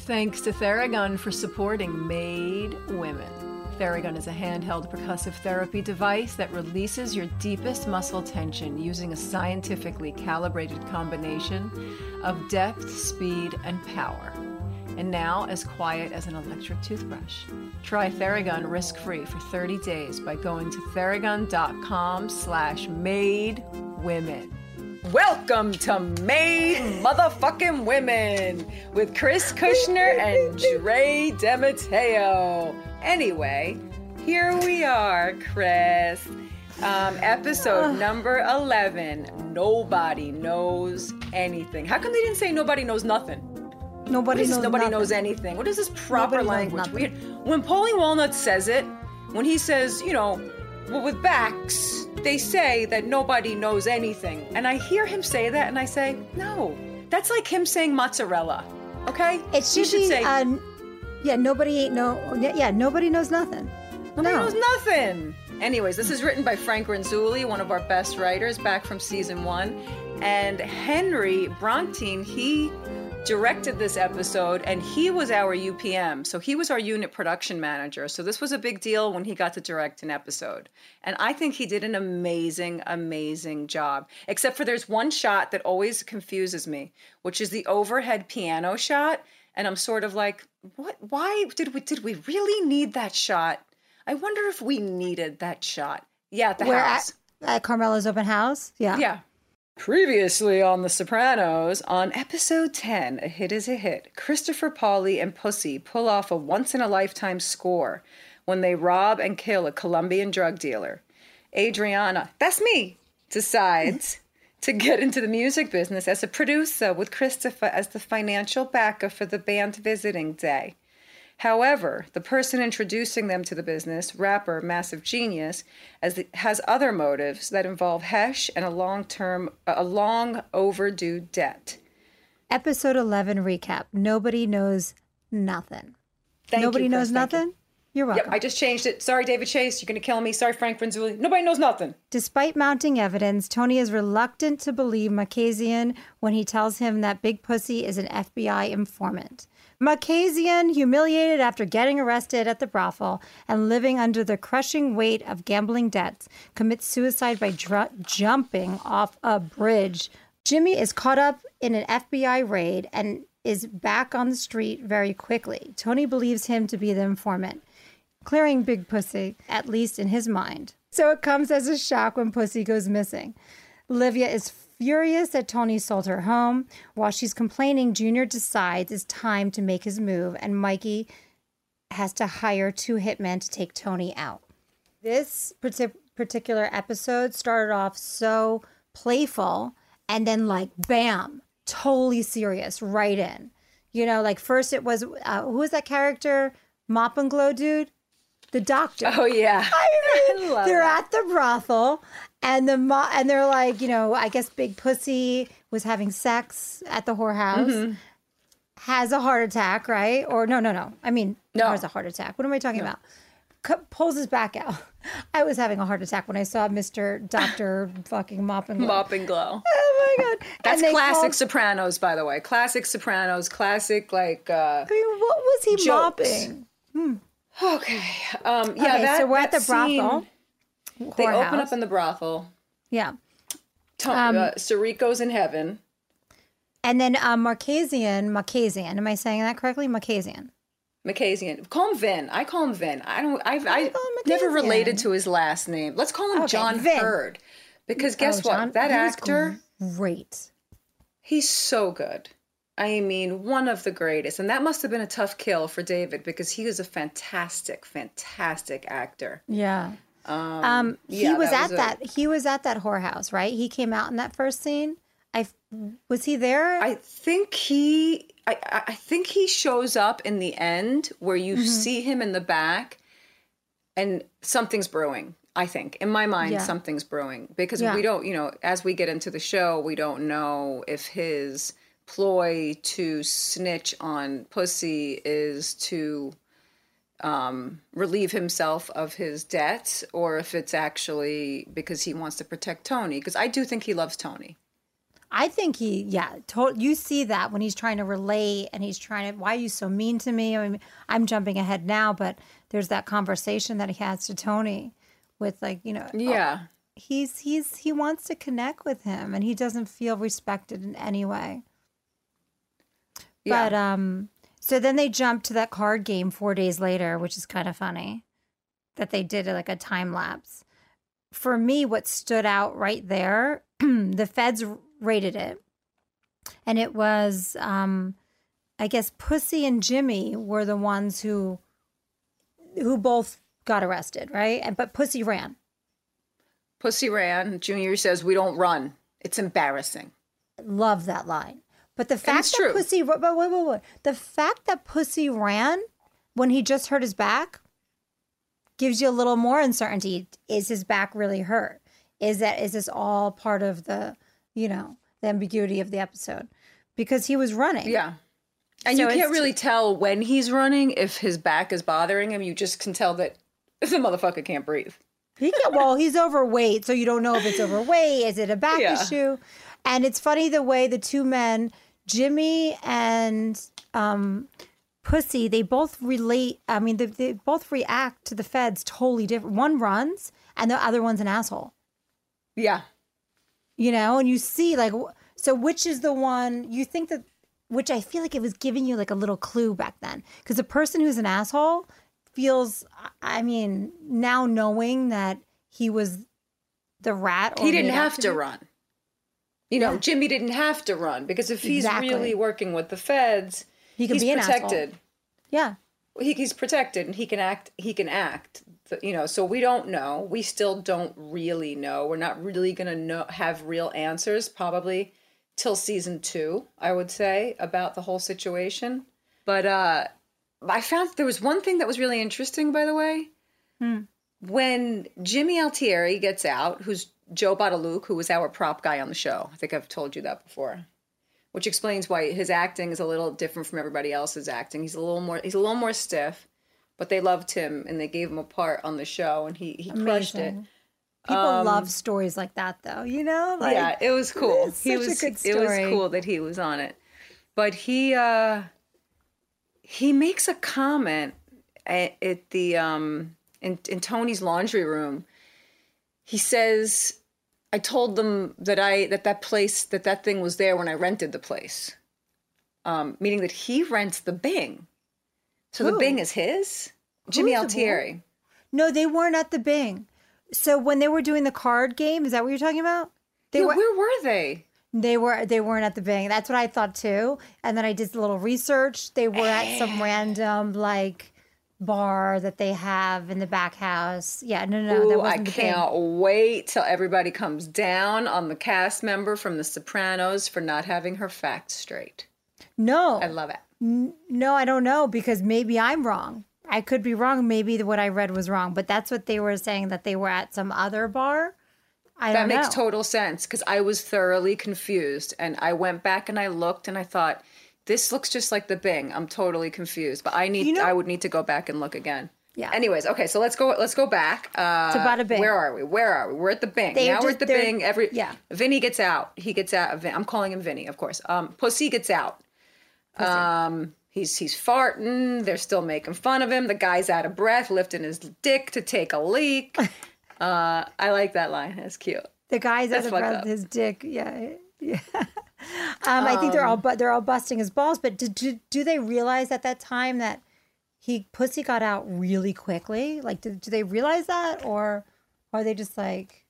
Thanks to Theragun for supporting Made Women. Theragun is a handheld percussive therapy device that releases your deepest muscle tension using a scientifically calibrated combination of depth, speed, and power. And now as quiet as an electric toothbrush. Try Theragun risk-free for 30 days by going to theragun.com slash made women. Welcome to Made Motherfucking Women with Chris Kushner and Drea DeMatteo. Anyway, here we are, Chris. Um, episode number 11 Nobody Knows Anything. How come they didn't say nobody knows nothing? Nobody knows nobody nothing. knows anything? What is this proper Nobody language? We, when Paulie Walnut says it, when he says, you know, well, with backs, they say that nobody knows anything. And I hear him say that and I say, no, that's like him saying mozzarella. Okay? It should, You should be. say, uh, yeah, nobody ain't no. Yeah, nobody knows nothing. nobody no. knows nothing. Anyways, this is written by Frank Renzulli, one of our best writers back from season one. And Henry Bronchtein, he directed this episode and he was our UPM. So he was our unit production manager. So this was a big deal when he got to direct an episode. And I think he did an amazing, amazing job. Except for there's one shot that always confuses me, which is the overhead piano shot. And I'm sort of like, what why did we did we really need that shot? I wonder if we needed that shot. Yeah, at the Where house. at, at Carmela's open house. Yeah. Yeah. Previously on The Sopranos, on episode 10, A Hit is a Hit, Christopher Paulie and Pussy pull off a once in a lifetime score when they rob and kill a Colombian drug dealer. Adriana, that's me, decides to get into the music business as a producer with Christopher as the financial backer for the band visiting day. However, the person introducing them to the business, rapper Massive Genius, as the, has other motives that involve Hesh and a long-term, a long overdue debt. Episode 11 recap. Nobody knows nothing. Thank Nobody you, knows Chris, thank you. nothing? You're welcome. Yep, I just changed it. Sorry, David Chase, you're going to kill me. Sorry, Frank Renzulli. Nobody knows nothing. Despite mounting evidence, Tony is reluctant to believe Makazian when he tells him that Big Pussy is an FBI informant. Makazian, humiliated after getting arrested at the brothel and living under the crushing weight of gambling debts, commits suicide by dr- jumping off a bridge. Jimmy is caught up in an FBI raid and is back on the street very quickly. Tony believes him to be the informant clearing Big Pussy, at least in his mind. So it comes as a shock when Pussy goes missing. Olivia is furious that Tony sold her home. While she's complaining, Junior decides it's time to make his move, and Mikey has to hire two hitmen to take Tony out. This partic- particular episode started off so playful and then, like, bam, totally serious right in. You know, like, first it was, uh, who was that character? Mop and Glow dude? The doctor. Oh, yeah. I mean, love they're at the brothel, and the mo- and they're like, you know, I guess Big Pussy was having sex at the whorehouse, Mm-hmm. has a heart attack, right? Or no, no, no. I mean, No. has a heart attack. What am I talking about? C- pulls his back out. I was having a heart attack when I saw Mister Doctor fucking Mop and Glow. Mop and glow. Oh my god, That's classic called- Sopranos, by the way. Classic Sopranos, classic, like, uh, I mean, what was he Jokes. mopping? okay. Um, yeah, okay, that, so we're at the brothel. scene- They open up in the brothel. yeah. To- Um, uh, Sariko's in heaven. And then um, Marquesian, Marquesian, am I saying that correctly? Marquesian. Makazian. Call him Vin. I call him Vin. I don't. I've, I never related to his last name. Let's call him Okay, John Vin. Heard. Because guess Oh, what? John- that actor, Great. he's so good. I mean, one of the greatest. And that must have been a tough kill for David because he was a fantastic, fantastic actor. Yeah. Um, he yeah, was that at was a- that. He was at that whorehouse, right? He came out in that first scene. I was he there? I think he. I, I I think he shows up in the end where you Mm-hmm. see him in the back, and something's brewing. I think in my mind Yeah. something's brewing because Yeah. we don't, you know, as we get into the show, we don't know if his ploy to snitch on Pussy is to um, relieve himself of his debts or if it's actually because he wants to protect Tony. Because I do think he loves Tony. I think he, yeah, to, you see that when he's trying to relate and he's trying to, why are you so mean to me? I mean, I'm jumping ahead now, but there's that conversation that he has to Tony with like, you know, Yeah. oh, he's, he's, he wants to connect with him and he doesn't feel respected in any way. Yeah. But, um, so then they jump to that card game four days later, which is kind of funny that they did like a time lapse. For me, what stood out right there, the feds rated it, and it was, um, I guess, Pussy and Jimmy were the ones who, who both got arrested, right? And but Pussy ran. Pussy ran. Junior says, We don't run. It's embarrassing. Love that line. But the fact that true. Pussy, wait, wait, wait, wait. The fact that Pussy ran when he just hurt his back gives you a little more uncertainty. Is his back really hurt? Is that is this all part of the, you know, the ambiguity of the episode? Because he was running. Yeah. And So you can't really tell when he's running if his back is bothering him. You just can tell that the motherfucker can't breathe. He can, well, he's overweight, so you don't know if it's overweight. Is it a back Yeah. issue? And it's funny the way the two men, Jimmy and um, Pussy, they both relate. I mean, they, they both react to the feds totally different. One runs, and the other one's an asshole. Yeah. You know, and you see like, so which is the one you think that? Which I feel like it was giving you like a little clue back then, because the person who's an asshole feels. I mean, now knowing that he was the rat, or He didn't have to be- run. You know. Jimmy didn't have to run because if he's Exactly. really working with the feds, He could he's be asshole. protected. Yeah, he, he's protected and he can act he can act you know so we don't know we still don't really know we're not really going to know have real answers probably till season 2 i would say about the whole situation but uh i found there was one thing that was really interesting by the way when jimmy altieri gets out who's joe Badalucco, who was our prop guy on the show i think i've told you that before which explains why his acting is a little different from everybody else's acting. He's a little more he's a little more stiff, but they loved him and they gave him a part on the show and he he crushed it. People love stories like that, though. You know, like yeah, it was cool. it's He was it was cool that he was on it. But he uh he makes a comment at, at the um in, in Tony's laundry room. He says I told them that I that that place that that thing was there when I rented the place. Um, meaning that he rents the Bing. So the Bing is his? Jimmy Who's the Altieri. no, they weren't at the Bing. So when they were doing the card game, is that what you're talking about? They Yeah, were. where were they? They were. They weren't at the Bing. That's what I thought too. And then I did a little research. They were at some random like bar that they have in the back house. Yeah. No, no, no. that Ooh, I wasn't the Bing. can't wait till everybody comes down on the cast member from The Sopranos for not having her facts straight. No. I love it. No, I don't know because maybe I'm wrong. I could be wrong. Maybe what I read was wrong, but that's what they were saying that they were at some other bar. I That makes know. total sense because I was thoroughly confused and I went back and I looked and I thought, this looks just like the Bing. I'm totally confused, but I need You know- I would need to go back and look again. Yeah. Anyways, okay, so let's go. Let's go back. Uh, To Bada Bing. Where are we? Where are we? We're at the Bing. They now we're at the Bing. Every yeah. Vinny gets out. He gets out. of I'm calling him Vinny, of course. Um, Pussy gets out. Um, he's he's farting. They're still making fun of him. The guy's out of breath, lifting his dick to take a leak. uh, I like that line. That's cute. The guy's That's out of breath, up. his dick. Yeah, yeah. um, I think they're all but they're all busting his balls. But do, do do they realize at that time that he pussy got out really quickly? Like, do, do they realize that, or are they just like?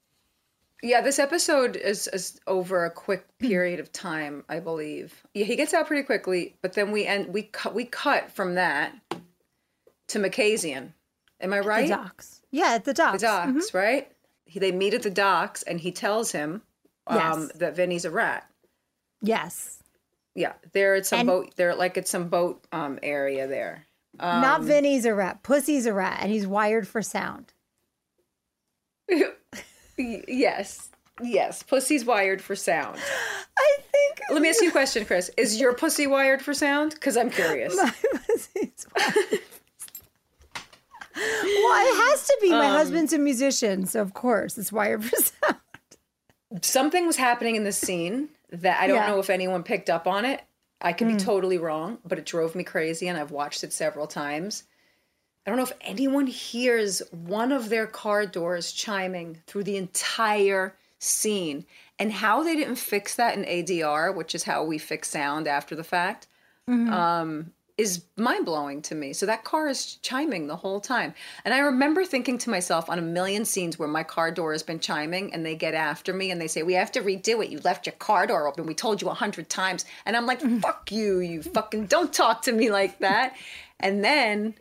Yeah, this episode is, is over a quick period of time, I believe. Yeah, he gets out pretty quickly, but then we end we cut we cut from that to Makazian. Am I right? The docks. Yeah, at the docks. The docks, right? He, they meet at the docks, and he tells him um, Yes. that Vinny's a rat. Yes. Yeah, they're at some And- boat. They're like at some boat um, area there. Not Vinny's a rat. Pussy's a rat, and he's wired for sound. Yes, yes. Pussy's wired for sound. I think Let me ask you a question, Chris. Is your pussy wired for sound? Because I'm curious. my pussy's wired. well, it has to be. Um, My husband's a musician, so of course it's wired for sound. something was happening in this scene that I don't Yeah. know if anyone picked up on it. I could be totally wrong, but it drove me crazy and I've watched it several times. I don't know if anyone hears one of their car doors chiming through the entire scene and how they didn't fix that in ADR, which is how we fix sound after the fact, um, is mind blowing to me. So that car is chiming the whole time. And I remember thinking to myself on a million scenes where my car door has been chiming and they get after me and they say, We have to redo it. You left your car door open. We told you a hundred times. And I'm like, mm. Fuck you, you fucking don't talk to me like that. And then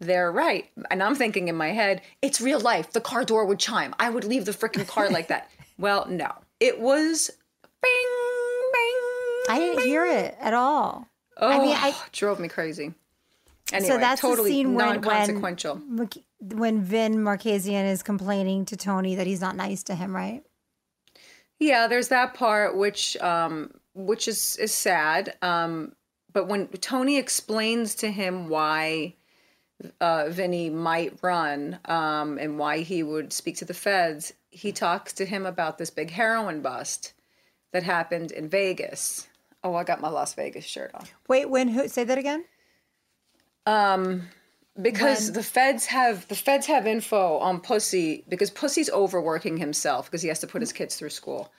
they're right. And I'm thinking in my head, it's real life. The car door would chime. I would leave the freaking car like that. Well, no. It was bing, bing. I didn't hear it at all. Oh, I mean, I- drove me crazy. Anyway, so that's totally the scene when, non-consequential. when when Vin Marquesian is complaining to Tony that he's not nice to him, right? Yeah, there's that part which um which is is sad. Um but when Tony explains to him why uh Vinny might run um and why he would speak to the feds, he talks to him about this big heroin bust that happened in Vegas. Oh, I got my Las Vegas shirt on. Wait, when who say that again? because the feds have the feds have info on pussy because pussy's overworking himself because he has to put his kids through school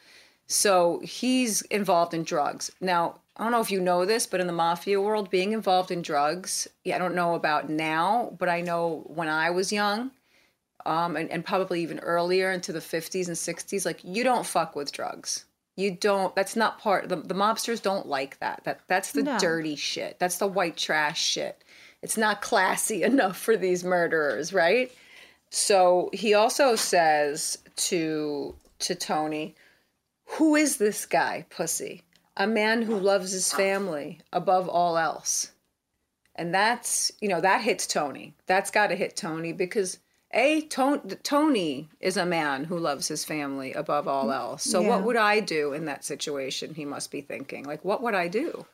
so he's involved in drugs now i don't know if you know this but in the mafia world being involved in drugs yeah i don't know about now but i know when i was young um, and, and probably even earlier into the 50s and 60s like you don't fuck with drugs you don't that's not part the, the mobsters don't like that. That that's the No. dirty shit. That's the white trash shit. It's not classy enough for these murderers right? So he also says to to tony who is this guy pussy? A man who loves his family above all else. And that's you know that hits tony. That's got to hit tony because a Ton- tony is a man who loves his family above all else. So Yeah. what would i do in that situation he must be thinking? Like what would i do?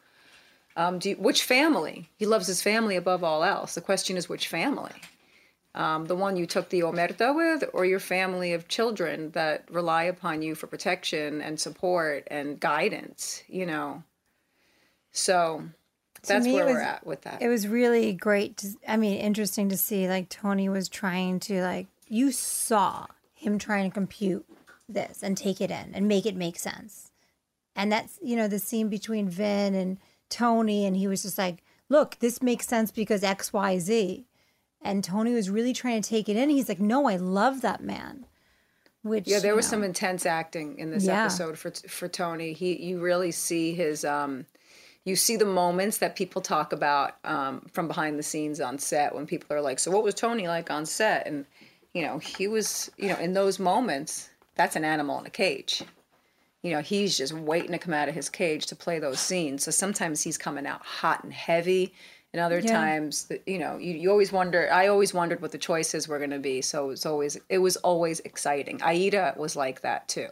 Um, do you, which family? He loves his family above all else. The question is which family? Um, the one you took the omerta with or your family of children that rely upon you for protection and support and guidance you know? So that's where was- we're at with that It was really great. To, I mean, interesting to see. Like Tony was trying to like you saw him trying to compute this and take it in and make it make sense. And that's you know the scene between Vin and Tony, and he was just like, "Look, this makes sense because X, Y, Z." And Tony was really trying to take it in. He's like, "No, I love that man." Which Yeah, there was know, some intense acting in this Yeah. episode for for Tony. He you really see his um you see the moments that people talk about um, from behind the scenes on set when people are like, "So what was Tony like on set?" And you know, he was, you know, in those moments, that's an animal in a cage. You know, he's just waiting to come out of his cage to play those scenes. So sometimes he's coming out hot and heavy, and other Yeah. times, the- you know, you, you always wonder. I always wondered what the choices were going to be. So it's always it was always exciting. Aida was like that too.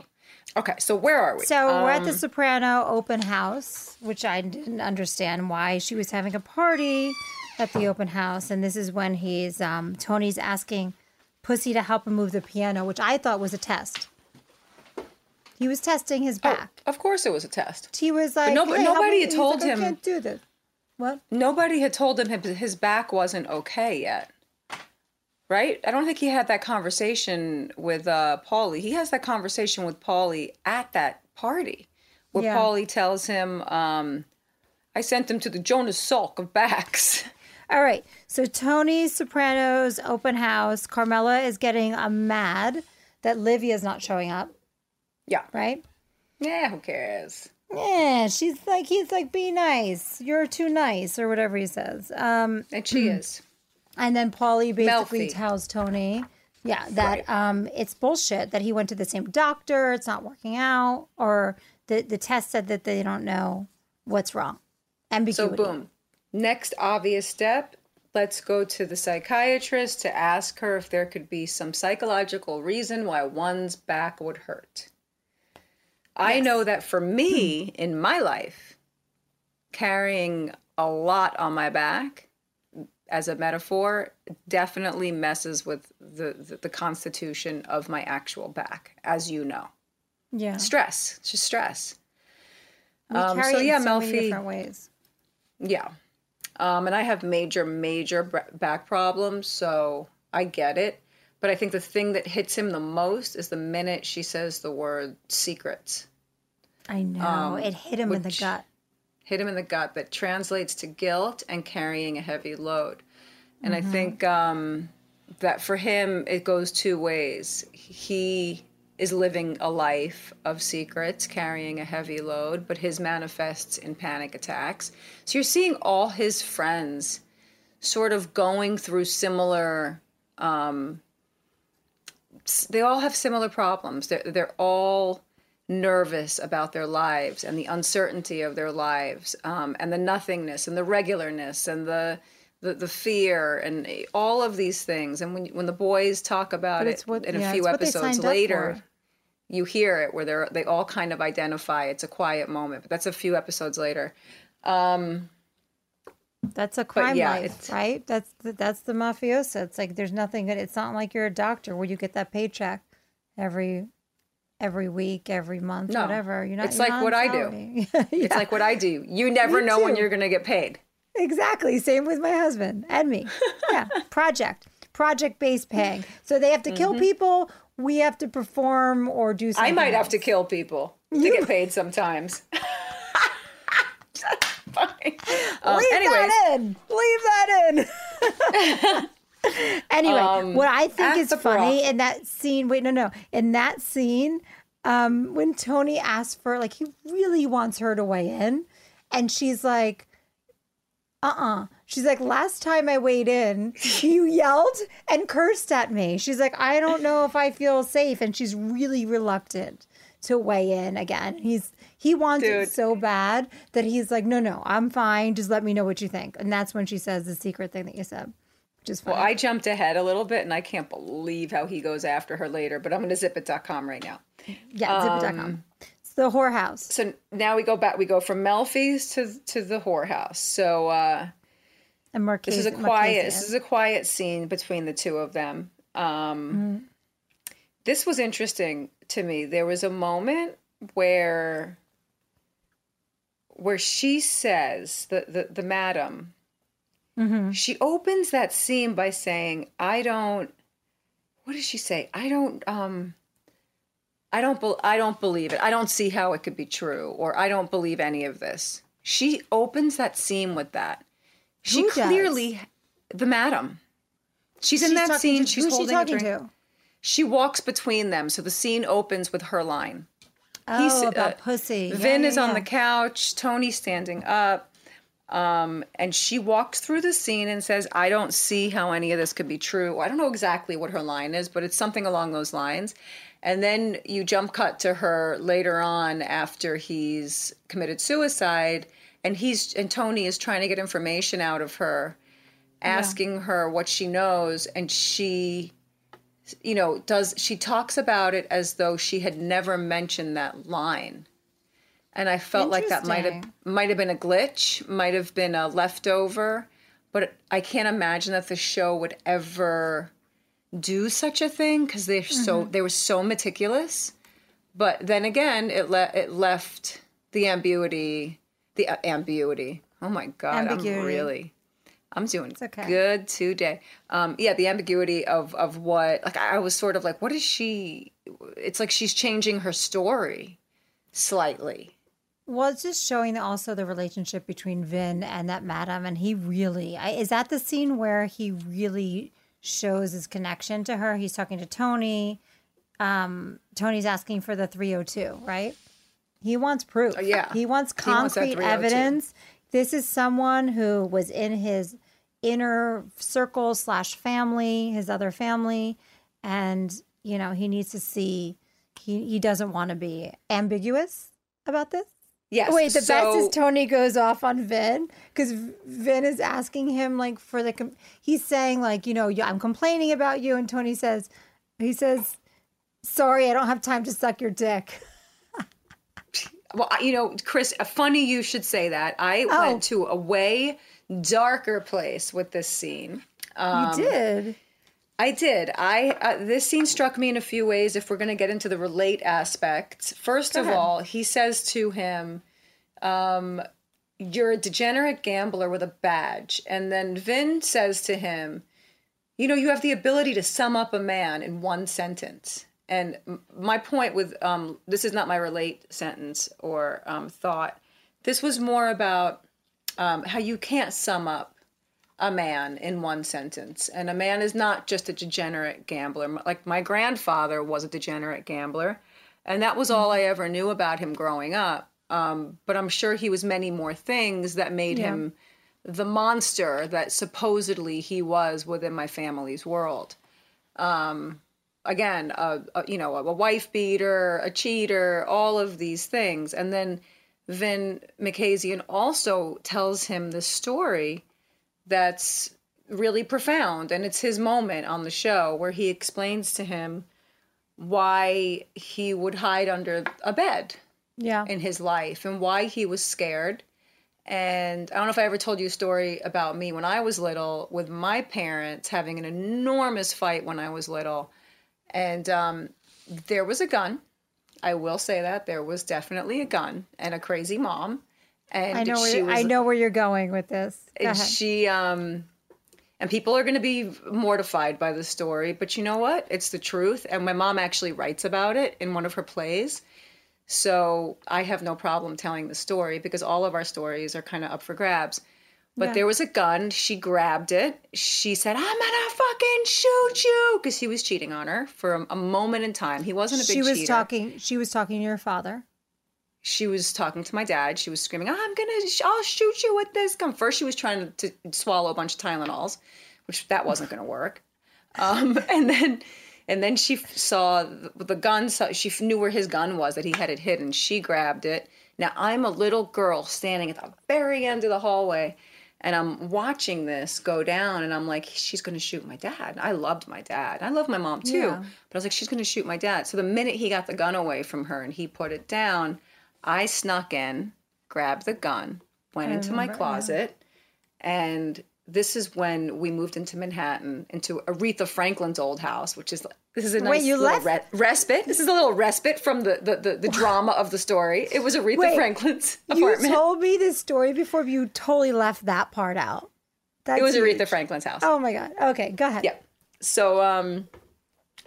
Okay, so where are we? So we're at Um, the Soprano open house, which I didn't understand why she was having a party at the open house, and this is when he's um, Tony's asking Pussy to help him move the piano, which I thought was a test. He was testing his back. Of course, it was a test. He was like, nob- "Hey, nobody had told like, him- I can't do this. What? Nobody had told him his back wasn't okay yet. Right? I don't think he had that conversation with uh, Paulie. He has that conversation with Paulie at that party, where Yeah. Paulie tells him, um, "I sent him to the Jonas Salk of backs." All right. So Tony Soprano's open house. Carmela is getting uh, mad that Livia's not showing up. yeah, Right? yeah. Who cares? Yeah, she's like he's like be nice. You're too nice or whatever he says. Um And she is. And then Paulie basically Melfi. tells Tony, yeah, that um it's bullshit that he went to the same doctor, it's not working out or the the test said that they don't know what's wrong. And so boom. Next obvious step. Let's go to the psychiatrist to ask her if there could be some psychological reason why one's back would hurt. I know that for me in my life, carrying a lot on my back as a metaphor definitely messes with the, the, the constitution of my actual back, as you know Yeah. stress it's just stress Um, carry so yeah, so Melfi- different ways. Yeah. Um, and I have major, major back problems, so I get it. But I think the thing that hits him the most is the minute she says the word secrets. I know. um, it hit him in the gut. Hit him in the gut that translates to guilt and carrying a heavy load. And Mm-hmm. I think um, that for him, it goes two ways. He is living a life of secrets, carrying a heavy load, but his manifests in panic attacks. So you're seeing all his friends sort of going through similar. Um, they all have similar problems. They're, they're all nervous about their lives and the uncertainty of their lives um, and the nothingness and the regularness and the the, the fear and all of these things and when when the boys talk about But it what- in a yeah, few what they episodes later you hear it where they're they all kind of identify it's a quiet moment but that's a few episodes later That's a crime yeah, life, right? That's the, that's the mafiosa. It's like there's nothing. Good. It's not like you're a doctor where you get that paycheck every every week, every month, No. whatever. You're not. It's you're like not what on I do. salary. it's like what i do you never Me know when you're going to get paid Exactly. Same with my husband and me. Yeah. Project. Project based paying. So they have to kill people. We have to perform or do something. Mm-hmm. i might have to kill people to get paid sometimes Fine. Um, Leave anyways that in. Leave that in. anyway, Um, what I think is funny in that scene, wait, no, no. In that scene, um, when Tony asks for, like, he really wants her to weigh in, and she's like, uh uh She's like, last time I weighed in, you yelled and cursed at me. She's like, I don't know if I feel safe. And she's really reluctant to weigh in again. He's he wants it so bad that he's like, no, no, I'm fine. Just let me know what you think. And that's when she says the secret thing that you said, is. Well, I jumped ahead a little bit and I can't believe how he goes after her later, but I'm going to zipit.com right now. yeah, zip.com. It's the whorehouse. So now we go back, we go from Melfi's to, to the whorehouse. So uh, And Marquez, this is a quiet, this is a quiet scene between the two of them. Um, This was interesting to me. There was a moment where where she says the the, the madam she opens that scene by saying i don't what does she say? I don't um i don't bel i don't believe it. I don't see how it could be true or i don't believe any of this. She opens that scene with that. She Who does? clearly the madam. She's, in that scene to- she's who's holding she talking a drink. to? she walks between them so the scene opens with her line. Oh, about uh, pussy. Yeah, Vin yeah, is on the couch, Tony standing up, um, and she walks through the scene and says, I don't see how any of this could be true. I don't know exactly what her line is, but it's something along those lines. And then you jump cut to her later on after he's committed suicide, and he's and Tony is trying to get information out of her, asking her what she knows, and she you know, does she talks about it as though she had never mentioned that line. And I felt like that might have might have been a glitch, might have been a leftover, but I can't imagine that the show would ever do such a thing because they're so Mm-hmm. they were so meticulous. But then again, it le- it left the ambiguity, the uh, ambiguity. Oh my god, Ambiguity. I'm really I'm doing okay. good today. Um, yeah, the ambiguity of of what like I was sort of like, what is she? It's like she's changing her story slightly. Well, it's just showing also the relationship between Vin and that madam, and he really I, is that the scene where he really shows his connection to her. He's talking to Tony. Um, Tony's asking for the 302, right? He wants proof. Oh, yeah. he wants He wants concrete evidence. This is someone who was in his inner circle slash family, his other family, and you know he needs to see. He he doesn't want to be ambiguous about this. Yes. Wait, the best is Tony goes off on Vin because Vin is asking him like for the. Com- he's saying like you know I'm complaining about you, and Tony says, he says, sorry, I don't have time to suck your dick. Well, you know, Chris, uh, funny you should say that. I Oh. went to a way darker place with this scene. Um, you did. I did. I uh, this scene struck me in a few ways. If we're going to get into the relate aspect, first of ahead. all, he says to him, um, you're a degenerate gambler with a badge. And then Vin says to him, You know, you have the ability to sum up a man in one sentence. And my point with um, this is not my relate sentence or um, thought. This was more about um, how you can't sum up a man in one sentence. And a man is not just a degenerate gambler. Like my grandfather was a degenerate gambler, and that was all I ever knew about him growing up. Um, but I'm sure he was many more things that made yeah. him the monster that supposedly he was within my family's world. Um, again, a, a, you know, a wife beater, a cheater, all of these things. And then Vin Makazian also tells him the story that's really profound. And it's his moment on the show where he explains to him why he would hide under a bed yeah. in his life and why he was scared. And I don't know if I ever told you a story about me when I was little with my parents having an enormous fight when I was little. And um, there was a gun. I will say that there was definitely a gun and a crazy mom. And I know where, was, I know where you're going with this. Go and she um and people are going to be mortified by the story, but you know what? It's the truth and my mom actually writes about it in one of her plays. So I have no problem telling the story because all of our stories are kind of up for grabs. But yeah. there was a gun. She grabbed it. She said, "I'm gonna fucking shoot you," because he was cheating on her for a, a, moment in time. He wasn't a big. She was cheater. talking. She was talking to your father she was talking to my dad. She was screaming, "I'm gonna, I'll shoot you with this gun." First, she was trying to, to swallow a bunch of Tylenols, which that wasn't going to work. Um, and then, and then she saw the, the gun. So she knew where his gun was that he had it hidden. She grabbed it. Now I'm a little girl standing at the very end of the hallway, and I'm watching this go down, and I'm like, she's going to shoot my dad. I loved my dad. I love my mom too, yeah. but I was like, she's going to shoot my dad. So the minute he got the gun away from her and he put it down I snuck in, grabbed the gun, went I into my closet, and this is when we moved into Manhattan, into Aretha Franklin's old house, which is this is a nice Wait, you little re- respite. This is a little respite from the the, the, the drama of the story. It was Aretha Wait, Franklin's apartment. You told me this story before, you totally left that part out. That's it was huge. Aretha Franklin's house. Oh my god. Okay, go ahead. Yeah. So um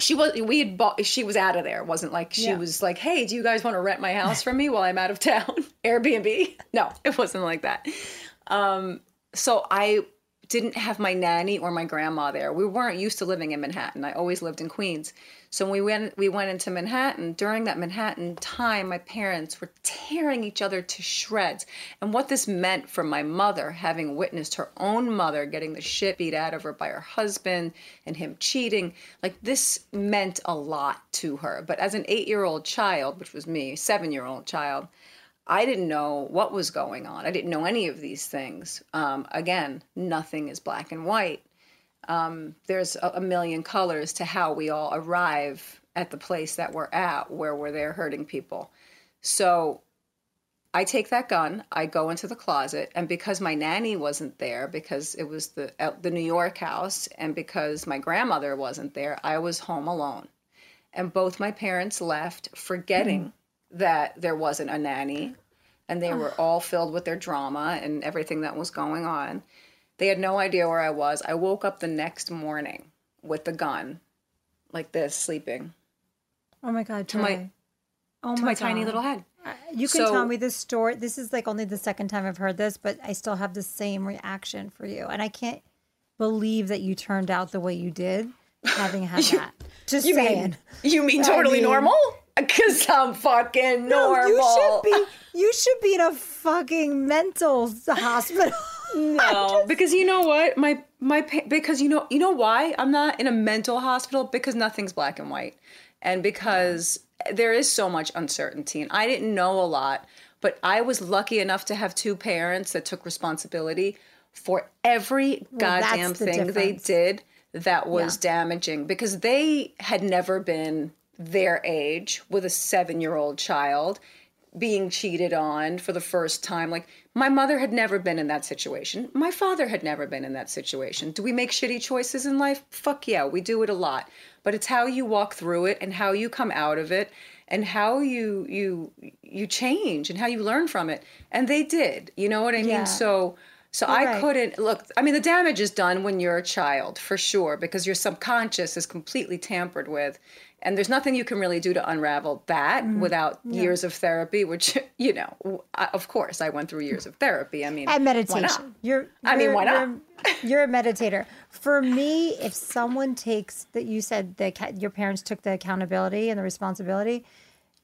she was we had bought she was out of there. It wasn't like she yeah. was like hey do you guys want to rent my house from me while i'm out of town? Airbnb? No it wasn't like that. Um, so i didn't have my nanny or my grandma there. We weren't used to living in Manhattan. I always lived in Queens. So when we went we went into Manhattan, during that Manhattan time, my parents were tearing each other to shreds. And what this meant for my mother, having witnessed her own mother getting the shit beat out of her by her husband and him cheating, like this meant a lot to her. But as an 8-year-old child, which was me, 7-year-old child, I didn't know what was going on. I didn't know any of these things. Um, again, nothing is black and white. Um, there's a, a, million colors to how we all arrive at the place that we're at, where we're there hurting people. So I take that gun, I go into the closet, and because my nanny wasn't there, because it was the the New York house, and because my grandmother wasn't there, I was home alone. And both my parents left, forgetting. Mm that there wasn't a nanny and they were all filled with their drama and everything that was going on. They had no idea where I was. I woke up the next morning with the gun, like this, sleeping. Oh my god! To my, oh to my, my tiny little head. Uh, you can so, tell me this story. This is like only the second time I've heard this, but I still have the same reaction for you, and I can't believe that you turned out the way you did, having had that. Just you saying. Mean, you mean totally I mean, normal? Because I'm fucking normal. No, you should be. You should be in a fucking mental hospital. no, just... because you know what, my my because you know you know why I'm not in a mental hospital because nothing's black and white, and because there is so much uncertainty, and I didn't know a lot, but I was lucky enough to have two parents that took responsibility for every well, goddamn the thing difference. they did that was yeah. damaging because they had never been their age with a seven year old child being cheated on for the first time. Like, my mother had never been in that situation. My father had never been in that situation. Do we make shitty choices in life? Fuck yeah, we do it a lot. But it's how you walk through it and how you come out of it. and how you you you change and how you learn from it and they did you know what i mean Yeah. so so You're i right. couldn't look i mean the damage is done when you're a child for sure because your subconscious is completely tampered with and there's nothing you can really do to unravel that Mm-hmm. without years of therapy which you know I, of course i went through years of therapy i mean and meditation. not? You're, I mean, why not? You're, you're a meditator. For me, if someone takes that, you said that your parents took the accountability and the responsibility.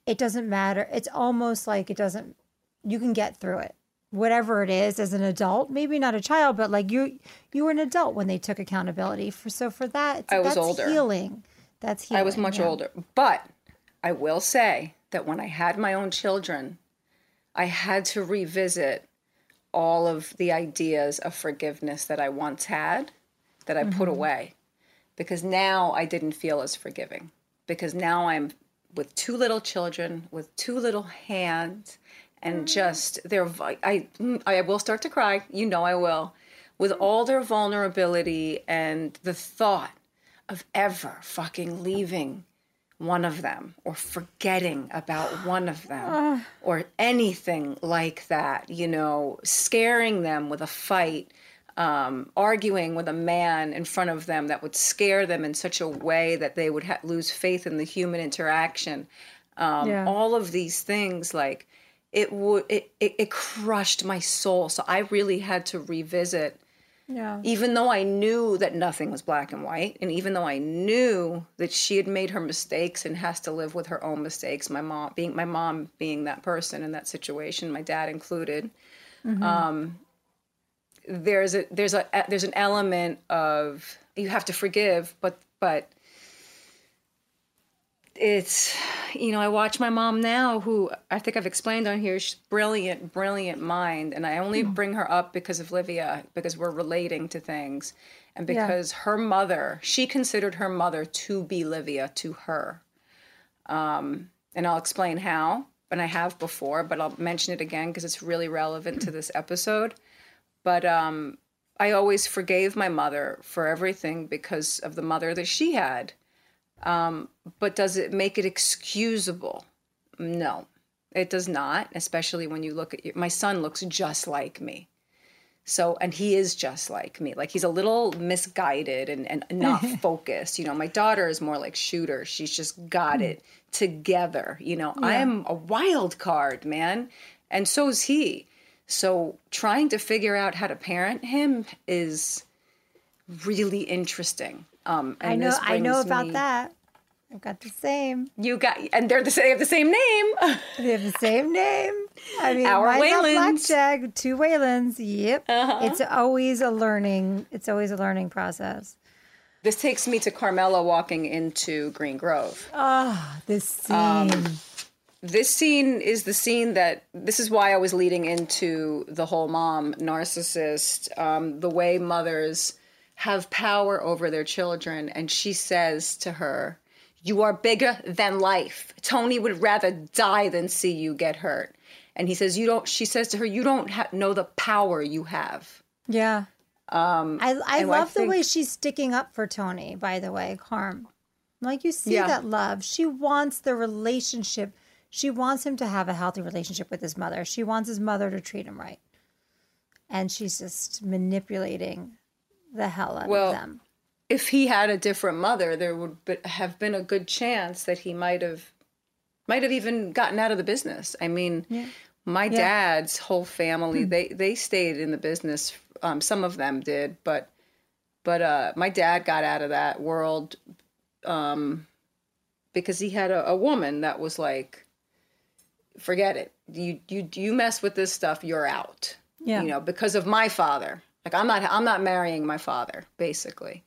It doesn't matter. It's almost like it doesn't. You can get through it, whatever it is, as an adult. Maybe not a child, but like you, you were an adult when they took accountability. For so for that, I was that's older. Healing. That's healing. I was much yeah. older. But I will say that when I had my own children, I had to revisit all of the ideas of forgiveness that I once had that I put mm-hmm. away because now I didn't feel as forgiving because now I'm with two little children with two little hands and mm. just they're vi- I mm, I will start to cry you know I will with mm. all their vulnerability and the thought of ever fucking leaving one of them or forgetting about one of them or anything like that, you know, scaring them with a fight, um, arguing with a man in front of them that would scare them in such a way that they would ha- lose faith in the human interaction. Um, Yeah. All of these things, like, it would it, it, it crushed my soul. So I really had to revisit Yeah. even though I knew that nothing was black and white, and even though I knew that she had made her mistakes and has to live with her own mistakes, my mom being my mom being that person in that situation, my dad included, um, there's a there's a there's an element of you have to forgive, but but it's you know i watch my mom now who i think i've explained on here she's brilliant brilliant mind. And i only bring her up because of livia because we're relating to things. And Yeah. because her mother she considered her mother to be livia to her. Um, and i'll explain how and i have before but i'll mention it again because it's really relevant to this episode. But um, i always forgave my mother for everything because of the mother that she had um, but does it make it excusable? No, it does not, especially when you look at your, my son looks just like me. So, and he is just like me. Like he's a little misguided and, and not focused. You know, my daughter is more like shooter. She's just got it together. You know, I am a wild card, man. And so is he. So trying to figure out how to parent him is really interesting. Um, and I know. I know about me- that. I've got the same. You got, and they're the same. They have the same name. They have the same name. I mean, Our Waylands. Blackjack, two Waylands. Yep. Uh-huh. It's always a learning. It's always a learning process. this takes me to Carmela walking into Green Grove. Oh, this scene. Um, This scene is the scene that this is why I was leading into the whole mom narcissist, um, the way mothers have power over their children. And she says to her, You are bigger than life. Tony would rather die than see you get hurt. And he says, You don't, she says to her, You don't ha- know the power you have. yeah. Um, I I love the think- way she's sticking up for Tony. By the way, Carm, like you see Yeah. that love. She wants the relationship. She wants him to have a healthy relationship with his mother. She wants his mother to treat him right, and she's just manipulating the hell out Well, of them. if he had a different mother, there would be, have been a good chance that he might have might have even gotten out of the business. I mean, my dad's whole family they they stayed in the business. Um, some of them did, but but uh, my dad got out of that world um, because he had a, a woman that was like, forget it. You you you mess with this stuff, you're out Yeah. you know because of my father like i'm not i'm not marrying my father basically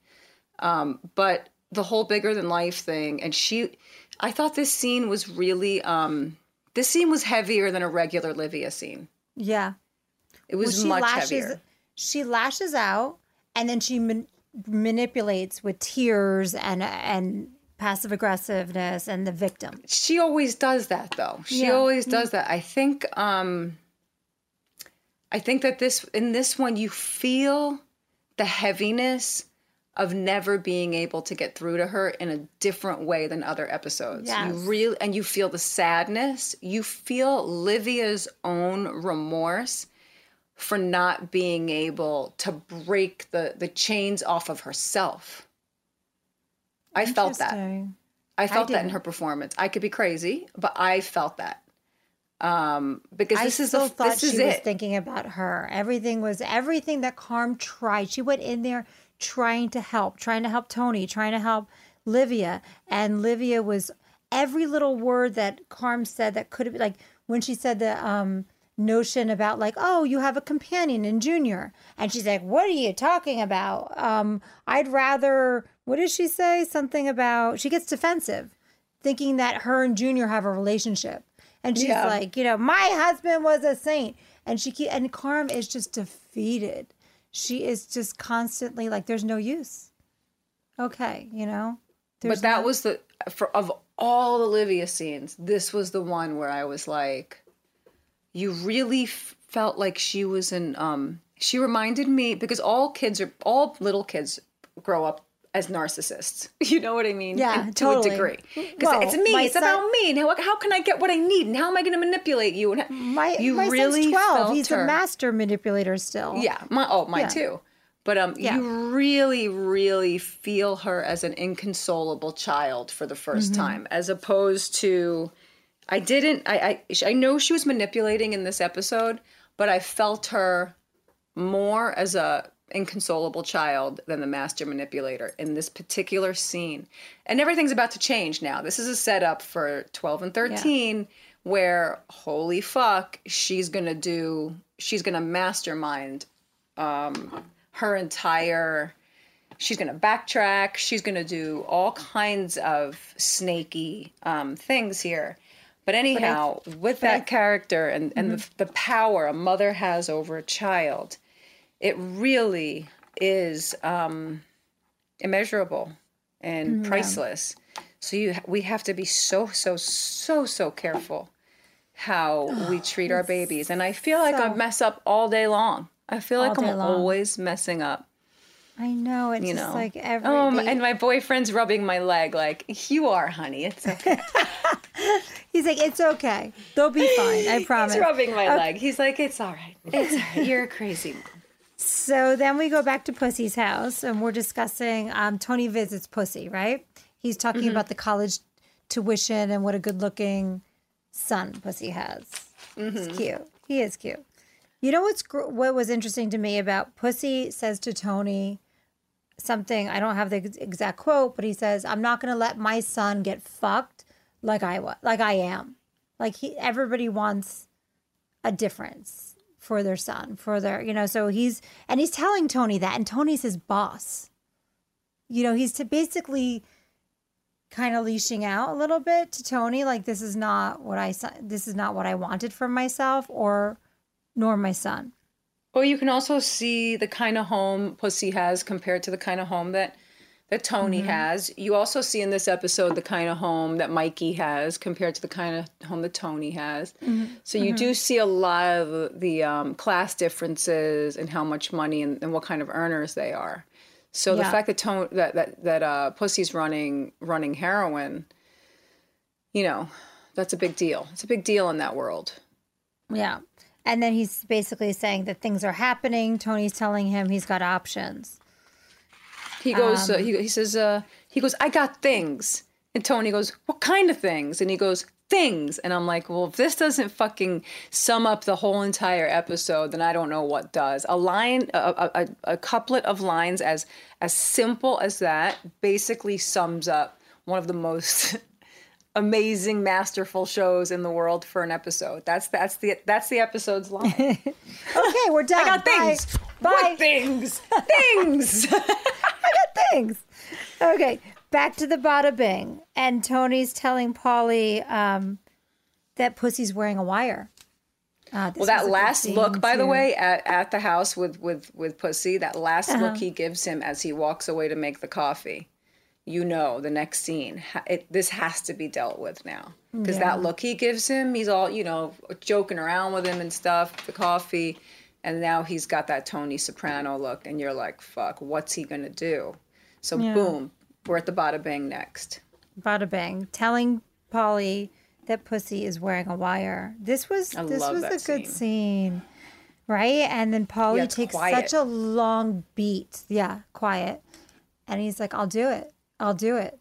um but the whole bigger than life thing and she i thought this scene was really um this scene was heavier than a regular livia scene Yeah. it was Well, she much lashes, heavier She lashes out, and then she man- manipulates with tears and and passive aggressiveness and the victim. she always does that though she Yeah. always does that i think um i think that this in this one you feel the heaviness of never being able to get through to her in a different way than other episodes. Yes. You really and you feel the sadness, you feel Livia's own remorse for not being able to break the the chains off of herself. I felt that. I felt that in her performance. I could be crazy, but I felt that. Um because I this is still the, thought this she is was it. thinking about her. Everything was everything that Carm tried. She went in there trying to help, trying to help Tony, trying to help Livia, and Livia was every little word that Carm said that could have been like when she said the um notion about like oh you have a companion in junior and she's like what are you talking about um i'd rather what does she say something about she gets defensive thinking that her and junior have a relationship and she's Yeah. like you know my husband was a saint and she keep, and carm is just defeated she is just constantly like there's no use okay you know but that no- was the for of all Olivia scenes, this was the one where I was like, you really f- felt like she was in. Um, she reminded me because all kids are all little kids grow up as narcissists. You know what I mean? Yeah, And totally. To a degree, because Well, it's me. It's son- about me. And how, how can I get what I need? And how am I going to manipulate you? And how- my, you my really son's 12 felt he's her. a master manipulator still Yeah, my oh mine Yeah. too. But um, Yeah. you really, really feel her as an inconsolable child for the 1st Mm-hmm. time, as opposed to, I didn't. I, I I know she was manipulating in this episode, but I felt her more as a inconsolable child than the master manipulator in this particular scene. And everything's about to change now. This is a setup for 12 and 13 where holy fuck, she's going to do she's going to mastermind um her entire she's going to backtrack, she's going to do all kinds of snaky um things here. But anyhow, with that character and, and the, the power a mother has over a child, it really is um, immeasurable and priceless. So you we have to be so so so so careful how we treat our babies. And I feel like I mess up all day long. I feel like I'm long. always messing up. i know it's You just know. like every Oh, they- and my boyfriend's rubbing my leg like you are, honey. It's okay. he's like it's okay they'll be fine i promise He's rubbing my leg. He's like, it's all right. It's all right. You're a crazy mom. So then we go back to Pussy's house and we're discussing um, Tony visits Pussy, right? He's talking Mm-hmm. about the college tuition and what a good looking son Pussy has. Mm-hmm. He's cute. He is cute. You know what's gr- what was interesting to me about Pussy says to Tony something I don't have the exact quote, but he says, "I'm not going to let my son get fucked like I was, like I am." Like he everybody wants a difference for their son, for their, you know, so he's, and he's telling Tony that, and Tony's his boss. You know, he's basically kind of leashing out a little bit to Tony, like, this is not what I, this is not what I wanted from myself or, nor my son. Well, you can also see the kind of home Pussy has compared to the kind of home that that Tony Mm-hmm. has. You also see in this episode the kind of home that Mikey has compared to the kind of home that Tony has. Mm-hmm. So you do see a lot of the, um, class differences and how much money and, and what kind of earners they are. So the fact that Tony that that that uh, Pussy's running running heroin, you know, that's a big deal. It's a big deal in that world. Yeah. And then he's basically saying that things are happening. Tony's telling him he's got options. He goes, Um, uh, he, he says, uh, he goes, I got things. And Tony goes, what kind of things? And he goes, things. And I'm like, well, if this doesn't fucking sum up the whole entire episode, then I don't know what does. A line, a, a, a couplet of lines as as simple as that basically sums up one of the most amazing, masterful shows in the world for an episode. That's that's the that's the episode's line. Okay, we're done. I got Bye. things. Bye. What things? things. things. Okay, back to the bada bing. And Tony's telling Paulie um, that Pussy's wearing a wire. This Well, that was a good last look, by the way, at, at the house with with with Pussy, that last Uh-huh. look he gives him as he walks away to make the coffee, you know, the next scene, it, this has to be dealt with now because Yeah. that look he gives him, he's all you know, joking around with him and stuff, the coffee, and now he's got that Tony Soprano look, and you're like, fuck, what's he gonna do? So Yeah. boom, we're at the bada bang next. Bada bang, telling Paulie that Pussy is wearing a wire. This was I this was a good scene. scene, right? And then Paulie Yeah, takes quiet. such a long beat. Yeah, quiet. And he's like, "I'll do it. I'll do it."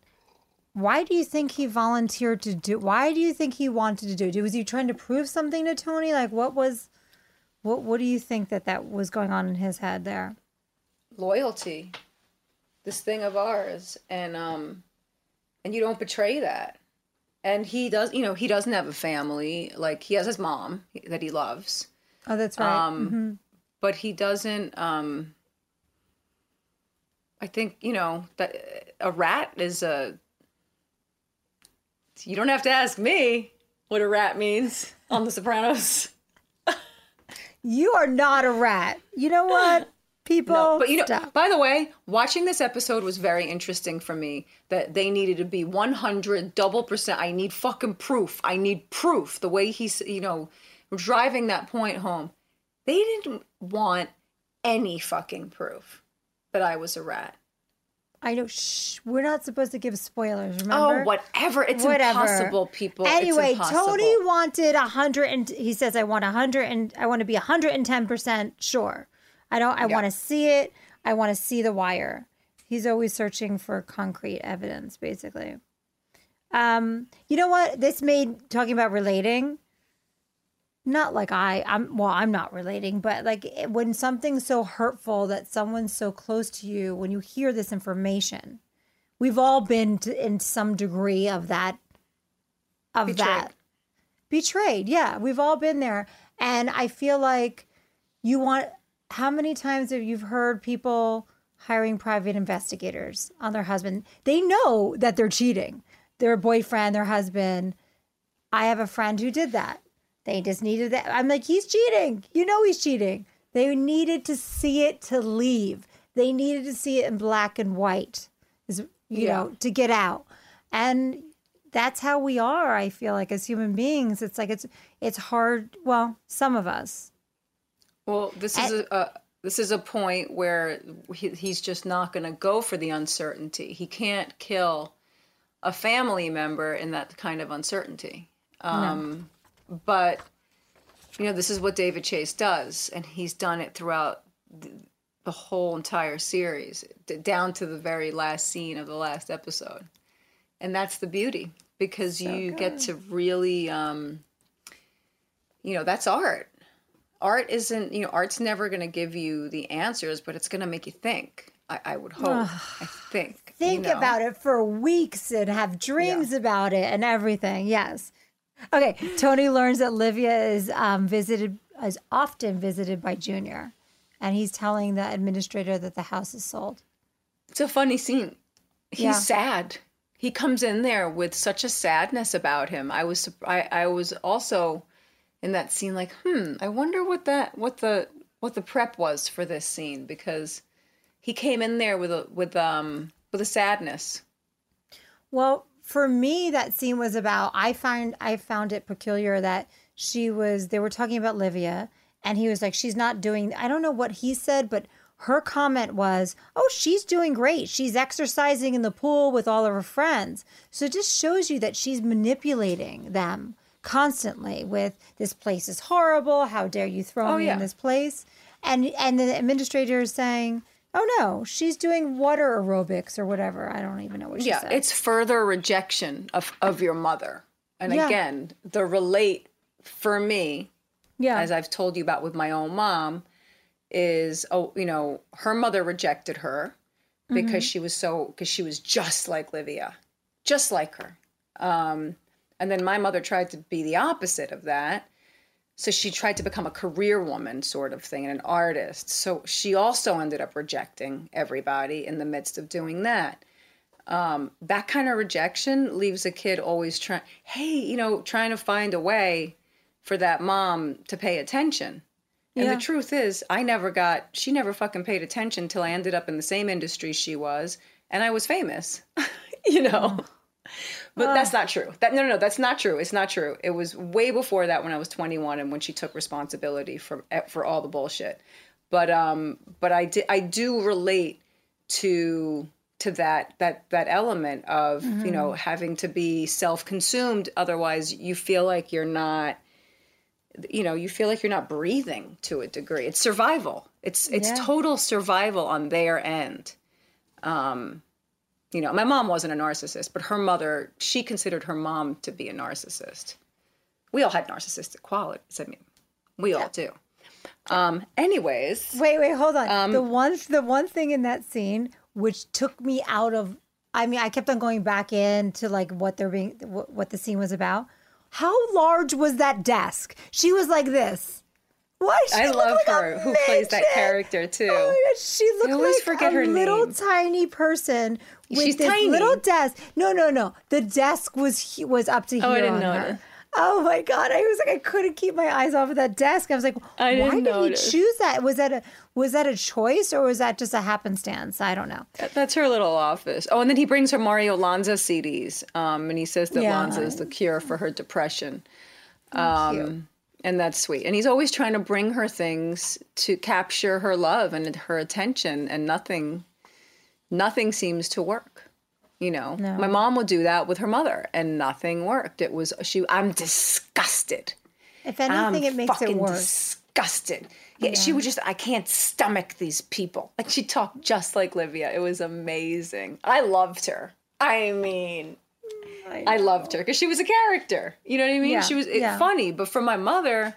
Why do you think he volunteered to do? Why do you think he wanted to do it? Was he trying to prove something to Tony? Like, what was, what what do you think that that was going on in his head there? Loyalty, this thing of ours, and um, and you don't betray that. And he does, you know, he doesn't have a family. Like he has his mom that he loves. Oh, that's right. Um, Mhm. but he doesn't um i think you know that a rat is a you don't have to ask me what a rat means on the sopranos You are not a rat. You know what, people? no, but you know Stop. by the way watching this episode was very interesting for me that they needed to be 100 double percent i need fucking proof i need proof the way he's you know driving that point home they didn't want any fucking proof that i was a rat I know. Shh, we're not supposed to give spoilers. Remember? Oh, whatever. It's Whatever. impossible, people. It's Anyway, impossible. Tony wanted a hundred, and he says, "I want a hundred, and I want to be a hundred and ten percent sure. I don't. I Yeah. want to see it. I want to see the wire." He's always searching for concrete evidence, basically. Um, you know what? This made talking about relating. Not like I, I'm. Well, I'm not relating, but like eh, when something's so hurtful that someone's so close to you, when you hear this information, we've all been to, in some degree of that of Betrayed. that betrayed yeah we've all been there and i feel like you want how many times have you heard people hiring private investigators on their husband they know that they're cheating their boyfriend their husband i have a friend who did that they just needed that. I'm like he's cheating. You know he's cheating. They needed to see it to leave. They needed to see it in black and white is you Yeah. know to get out. And that's how we are i feel like as human beings. It's like it's it's hard well some of us. Well, this is a, a this is a point where he, he's just not going to go for the uncertainty. He can't kill a family member in that kind of uncertainty. Um, But you know, this is what David Chase does, and he's done it throughout the, the whole entire series, down to the very last scene of the last episode. And that's the beauty because you get to really, um, you know, that's art. Art isn't you know art's never going to give you the answers but it's going to make you think i, I would hope i think think about it for weeks and have dreams about it and everything yes okay tony learns that livia is um, visited is often visited by junior and he's telling the administrator that the house is sold. It's a funny scene. He's Yeah. sad. He comes in there with such a sadness about him. I was I, I was also in that scene like hmm i wonder what that what the what the prep was for this scene because he came in there with a with um with a sadness. Well, for me, that scene was about. I find I found it peculiar that she was. They were talking about Livia, and he was like, "She's not doing." I don't know what he said, but her comment was, "Oh, she's doing great. She's exercising in the pool with all of her friends." So it just shows you that she's manipulating them constantly. With this place is horrible. How dare you throw Oh, me yeah. in this place? And and the administrator is saying. Oh no, she's doing water aerobics or whatever. I don't even know what she yeah said. it's further rejection of of your mother and Yeah. again the relate for me yeah. as i've told you about with my own mom is oh you know her mother rejected her because she was so because she was just like livia just like her um and then my mother tried to be the opposite of that so she tried to become a career woman sort of thing and an artist. So she also ended up rejecting everybody in the midst of doing that. Um, that kind of rejection leaves a kid always trying hey you know trying to find a way for that mom to pay attention. And Yeah. the truth is i never got she never fucking paid attention until i ended up in the same industry she was and i was famous you know but that's not true. That no no no that's not true. It's not true. It was way before that when i was 21 and when she took responsibility for for all the bullshit. But um but i did i do relate to to that that that element of mm-hmm. you know having to be self-consumed. Otherwise you feel like you're not you know you feel like you're not breathing to a degree. It's survival. It's it's yeah. total survival on their end. Um you know my mom wasn't a narcissist but her mother she considered her mom to be a narcissist we all had narcissistic qualities i mean we yeah. all do um anyways wait wait hold on um, the one the one thing in that scene which took me out of I mean, I kept on going back into like what they're being what the scene was about. How large was that desk? She was like this. Why? I love like her who plays that character too. Oh my god, she looked like forget a her little name. tiny person with She's this tiny. little desk. No, no, no. The desk was was up to oh, here I didn't know her. Oh my god! I was like, I couldn't keep my eyes off of that desk. I was like, I why did notice. he choose that? Was that a was that a choice or was that just a happenstance? I don't know. That's her little office. Oh, and then he brings her Mario Lanza CDs, um, and he says that yeah. Lanza is the cure for her depression. Um, and that's sweet. And he's always trying to bring her things to capture her love and her attention, and nothing, nothing seems to work. You know, no. my mom would do that with her mother, and nothing worked. It was she. I'm disgusted. If anything, I'm it makes it worse. Disgusted. Yeah, yeah, she would just. I can't stomach these people. Like she talked just like Livia. It was amazing. I loved her. I mean, I, I loved her because she was a character. You know what I mean? Yeah. She was yeah. funny, but for my mother,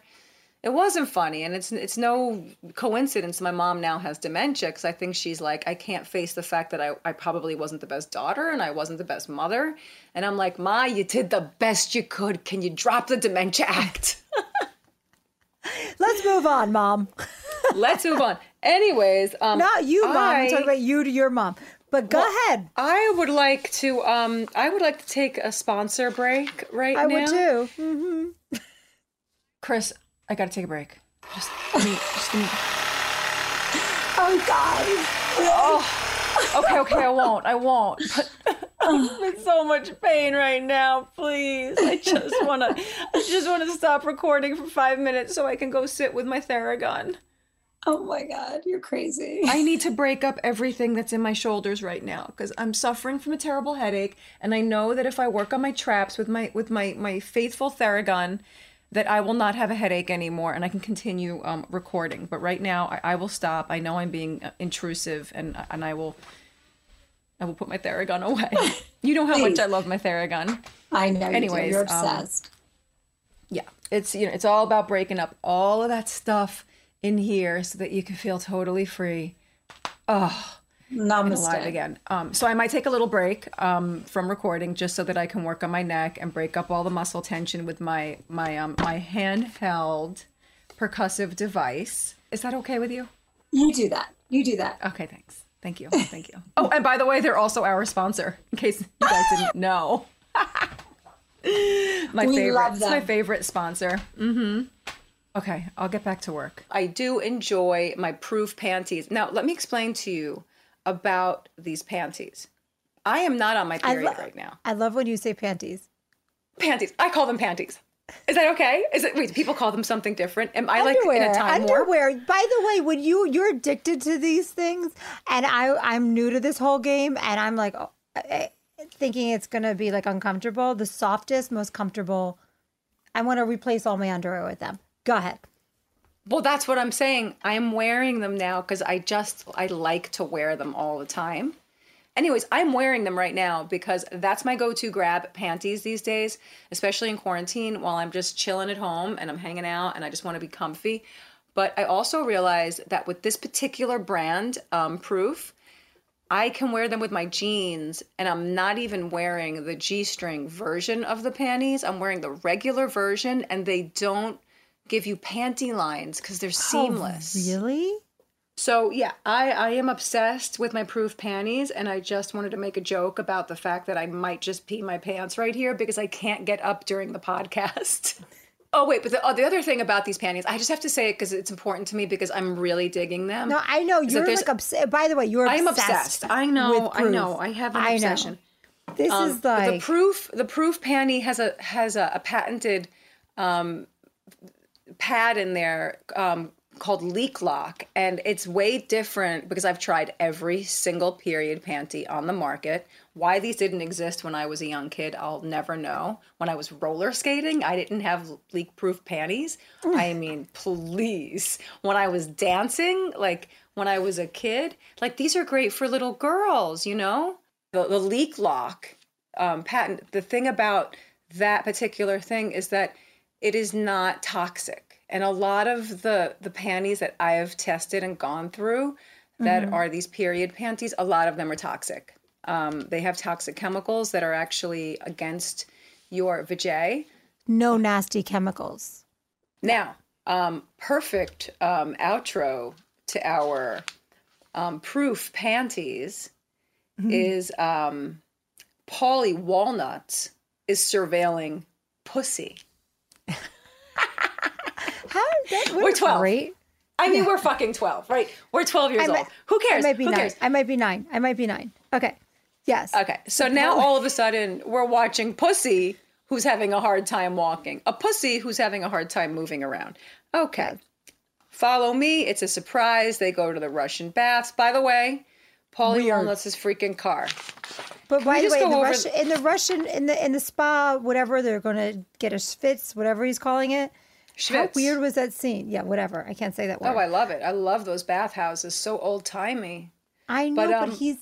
it wasn't funny and it's it's no coincidence my mom now has dementia because i think she's like i can't face the fact that I, I probably wasn't the best daughter and i wasn't the best mother and i'm like ma you did the best you could can you drop the dementia act let's move on mom let's move on anyways um not you mom I, i'm talking about you to your mom but go well, ahead. I would like to. Um, I would like to take a sponsor break right I now. I would too. Mm-hmm. Chris, I gotta take a break. Just give me, just give me. Oh God. Oh. Okay, okay, I won't. I won't. But I'm in so much pain right now. Please, I just wanna, I just wanna stop recording for five minutes so I can go sit with my Theragun. Oh my God, you're crazy. I need to break up everything that's in my shoulders right now because I'm suffering from a terrible headache, and I know that if I work on my traps with my with my my faithful Theragun, that I will not have a headache anymore and I can continue um, recording. But right now, I, I, will stop. I know I'm being uh, intrusive, and and I will. I will put my Theragun away. you know how much I love my Theragun. I know. Anyways, you are um, obsessed. Um, yeah, it's you know it's all about breaking up all of that stuff in here so that you can feel totally free. Oh, Namaste. Alive again. Um, so I might take a little break um, from recording just so that I can work on my neck and break up all the muscle tension with my my um, my handheld percussive device. Is that okay with you? You do that. You do that. Okay, thanks. Thank you. Thank you. Oh, and by the way, they're also our sponsor, in case you guys didn't know. my we favorite. It's my favorite sponsor. Mm-hmm. Okay, I'll get back to work. I do enjoy my proof panties. Now, let me explain to you about these panties. I am not on my period lo- right now. I love when you say panties. Panties. I call them panties. Is that okay? Is it wait? People call them something different. Am I underwear, like in a time underwear? By the way, when you you're addicted to these things, and I I'm new to this whole game, and I'm like oh, eh, eh, thinking it's gonna be like uncomfortable. The softest, most comfortable. I want to replace all my underwear with them. Go ahead. Well, that's what I'm saying. I am wearing them now because I just I like to wear them all the time. Anyways, I'm wearing them right now because that's my go-to grab panties these days, especially in quarantine while I'm just chilling at home and I'm hanging out and I just want to be comfy. But I also realized that with this particular brand, um, Proof, I can wear them with my jeans and I'm not even wearing the G-string version of the panties. I'm wearing the regular version and they don't give you panty lines because they're seamless. Oh, really? So yeah, I, I am obsessed with my proof panties, and I just wanted to make a joke about the fact that I might just pee my pants right here because I can't get up during the podcast. oh wait, but the, oh, the other thing about these panties, I just have to say it because it's important to me because I'm really digging them. No, I know you're like obsessed. By the way, you're. I'm obsessed. I know. I know. I have an I obsession. Know. This um, is like the proof. The proof panty has a has a, a patented um, pad in there um, called Leak Lock, and it's way different because I've tried every single period panty on the market. Why these didn't exist when I was a young kid, I'll never know. When I was roller skating, I didn't have leak proof panties. I mean, please. When I was dancing, like when I was a kid, like these are great for little girls, you know? The, the Leak Lock um, patent, the thing about that particular thing is that it is not toxic. And a lot of the the panties that I have tested and gone through that Mm-hmm. are these period panties, a lot of them are toxic. Um, they have toxic chemicals that are actually against your vajay. No nasty chemicals. Now, um, perfect um, outro to our um, proof panties is um, Paulie Walnuts is surveilling pussy. How that We're 12. Great. I mean, we're fucking 12, right? We're 12 years old. Who cares? I might be Who nine. cares? I might be nine. I might be nine. Okay. Yes. Okay, so now all of a sudden we're watching Pussy who's having a hard time walking, a pussy who's having a hard time moving around. Okay, follow me. It's a surprise. They go to the Russian baths. By the way, Paulie. Walnuts' his freaking car. But by the way, in the, Russian, in the Russian, in the in the spa, whatever they're going to get a schwitz, whatever he's calling it. How weird was that scene? Yeah, whatever. I can't say that word. Oh, I love it. I love those bathhouses. So old timey. I know, but, but, um, he's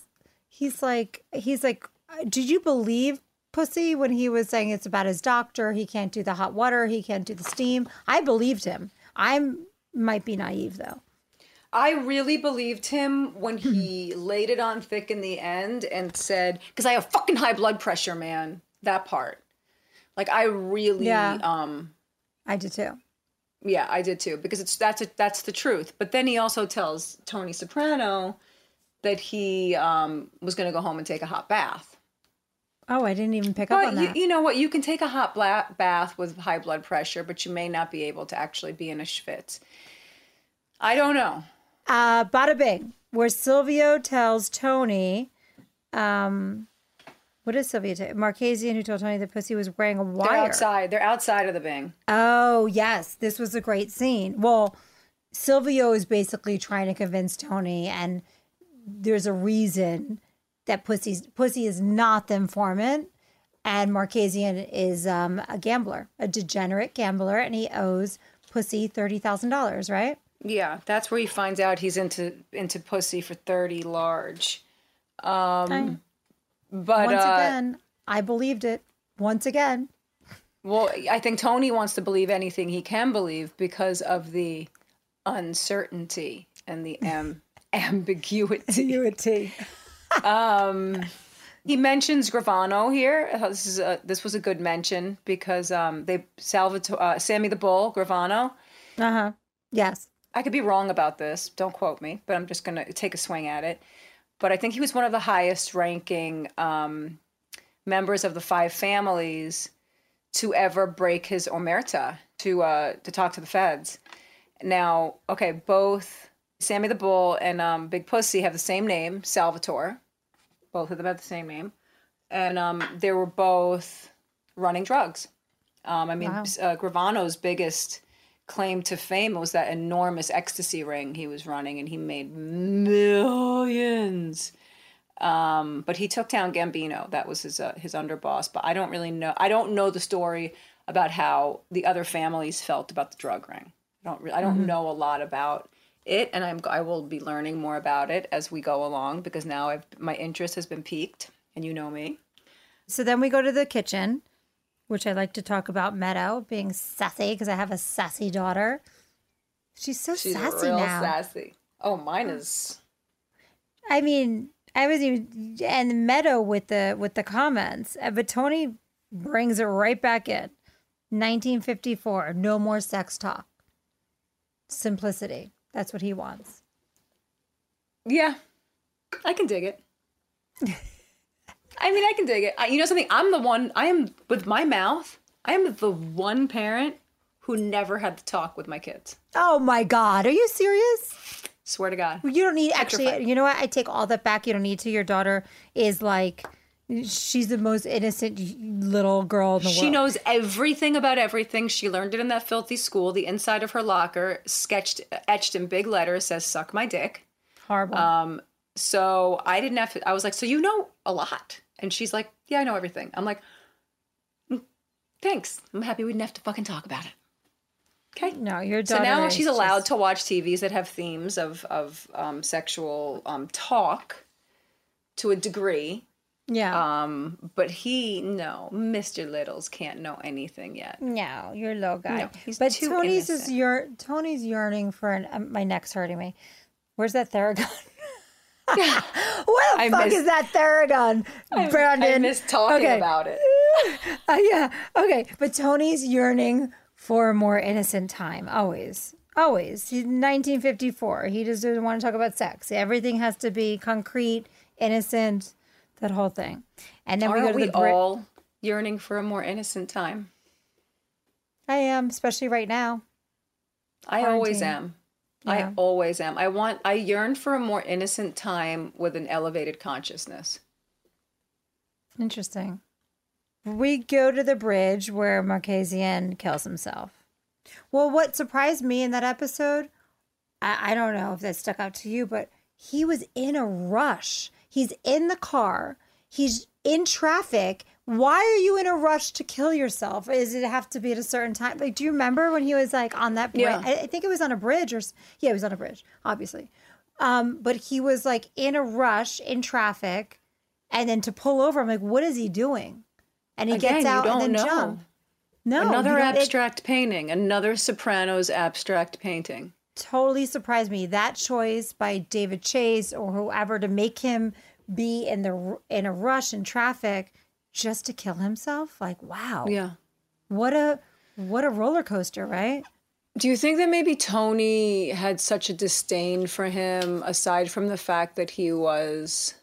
he's like he's like. Did you believe Pussy when he was saying it's about his doctor? He can't do the hot water. He can't do the steam. I believed him. I'm might be naive though. I really believed him when Hmm. he laid it on thick in the end and said, because I have fucking high blood pressure, man. That part. Like I really Yeah. um I did too. Yeah, I did too because it's that's a, that's the truth. But then he also tells Tony Soprano that he um, was going to go home and take a hot bath. Oh, I didn't even pick up on But you, that. you know what? You can take a hot bla- bath with high blood pressure, but you may not be able to actually be in a schwitz. I don't know. uh, Bada Bing, where Silvio tells Tony, um, what is Silvio? T- Makazian who told Tony that Pussy was wearing a wire. They're outside. They're outside of the Bing. Oh, yes. This was a great scene. Well, Silvio is basically trying to convince Tony, and there's a reason that Pussy's, Pussy is not the informant, and Makazian is um, a gambler, a degenerate gambler, and he owes Pussy $30,000, right? Yeah, that's where he finds out he's into into pussy for thirty large. Um, but Once uh, again, I believed it. Once again. Well, I think Tony wants to believe anything he can believe because of the uncertainty and the am- ambiguity. Unity. He mentions Gravano here. Uh, This is a, this was a good mention because um, they Salvatore, uh, Sammy the Bull, Gravano. Uh huh. Yes. I could be wrong about this. Don't quote me, but I'm just going to take a swing at it. But I think he was one of the highest ranking um, members of the five families to ever break his omerta to uh, to talk to the feds. Now, okay, both Sammy the Bull and um, Big Pussy have the same name, Salvatore. Both of them have the same name, and um, they were both running drugs. Um, I mean, Wow. uh, Gravano's biggest claim to fame was that enormous ecstasy ring he was running, and he made millions. Um, but he took down Gambino. That was his uh, his underboss. But I don't really know. I don't know the story about how the other families felt about the drug ring. I don't. Re- I don't know a lot about it, and I'm I will be learning more about it as we go along because now I've my interest has been piqued, and you know me. So then we go to the kitchen, which I like to talk about Meadow being sassy because I have a sassy daughter. She's so She's sassy real now. sassy. Oh, mine is. I mean, I was even and Meadow with the with the comments, uh, but Tony brings it right back in. 1954, no more sex talk. Simplicity. That's what he wants. Yeah, I can dig it. I mean, I can dig it. I, you know something? I'm the one. I am with my mouth. I am the one parent who never had to talk with my kids. Oh my God, are you serious? Swear to God. You don't need actually. Petrified. You know what? I take all that back. You don't need to. Your daughter is like She's the most innocent little girl in the She world. knows everything about everything. She learned it in that filthy school. The inside of her locker, sketched, etched in big letters, says "suck my dick." Horrible. Um, so I didn't have to. I was like, "So you know a lot?" And she's like, "Yeah, I know everything." I'm like, "Mm, "Thanks. I'm happy we didn't have to fucking talk about it." Okay. no, your So now is she's allowed just- to watch TVs that have themes of of um, sexual um, talk to a degree. Yeah. Um, but he, no, Mr. Littles can't know anything yet. no, your low guy. No, he's but too Tony's is innocent. your Tony's yearning for an. Um, my neck's hurting me. Where's that Theragun? what the I fuck is that Theragun, Brandon? I miss talking Okay. about it. Uh, yeah. Okay. But Tony's yearning for a more innocent time. Always. Always. He's 1954. He just doesn't want to talk about sex. Everything has to be concrete, innocent, that whole thing. And then we go Aren't to we the Brit- all yearning for a more innocent time? I am, especially right now. I always am. Yeah. I always am. I want. I yearn for a more innocent time with an elevated consciousness. Interesting. We go to the bridge where Makazian kills himself. Well, what surprised me in that episode, I, I don't know if that stuck out to you, but he was in a rush. He's in the car, he's in traffic. Why are you in a rush to kill yourself? Is it have to be at a certain time? Like, do you remember when he was like on that bridge? Yeah. I, I think it was on a bridge or, yeah, it was on a bridge, obviously. Um, but he was like in a rush in traffic and then to pull over, I'm like, what is he doing? And he Again, gets out and then know. jump. No, another you don't- it abstract painting. Another Sopranos abstract painting. totally surprised me. That choice by David Chase or whoever to make him be in the in a rush in traffic just to kill himself. Like, wow, Yeah. what a what a roller coaster, right? Do you think that maybe Tony had such a disdain for him, aside from the fact that he was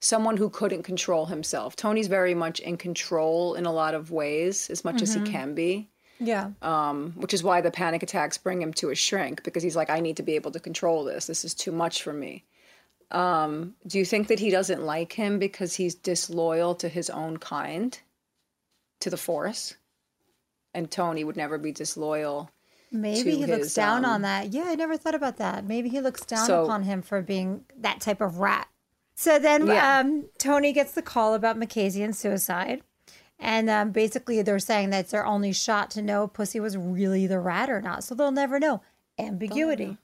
someone who couldn't control himself? Tony's very much in control in a lot of ways, as much as he can be, Yeah, um, which is why the panic attacks bring him to a shrink because he's like, I need to be able to control this. This is too much for me. Um, do you think that he doesn't like him because he's disloyal to his own kind, to the Force? And Tony would never be disloyal. maybe he looks down um, on that. Yeah, I never thought about that. Maybe he looks down So- upon him for being that type of rat. So then Yeah. um, Tony gets the call about Makazian's suicide. And um, basically, they're saying that's their only shot to know if Pussy was really the rat or not. So they'll never know. Ambiguity,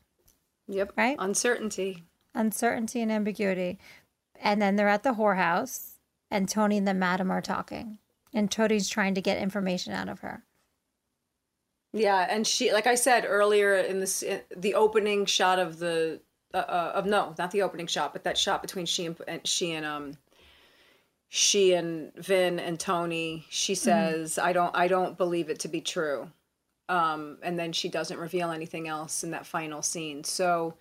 Yep. Right? Uncertainty. Uncertainty, and ambiguity. And then they're at the whorehouse, and Tony and the madam are talking. And Tony's trying to get information out of her. Yeah, and she, like I said earlier in this, in the opening shot of the, uh, uh, of no, not the opening shot, but that shot between she and, and she and um, she and Vin and Tony. She says, "I don't, I don't believe it to be true," um, and then she doesn't reveal anything else in that final scene. So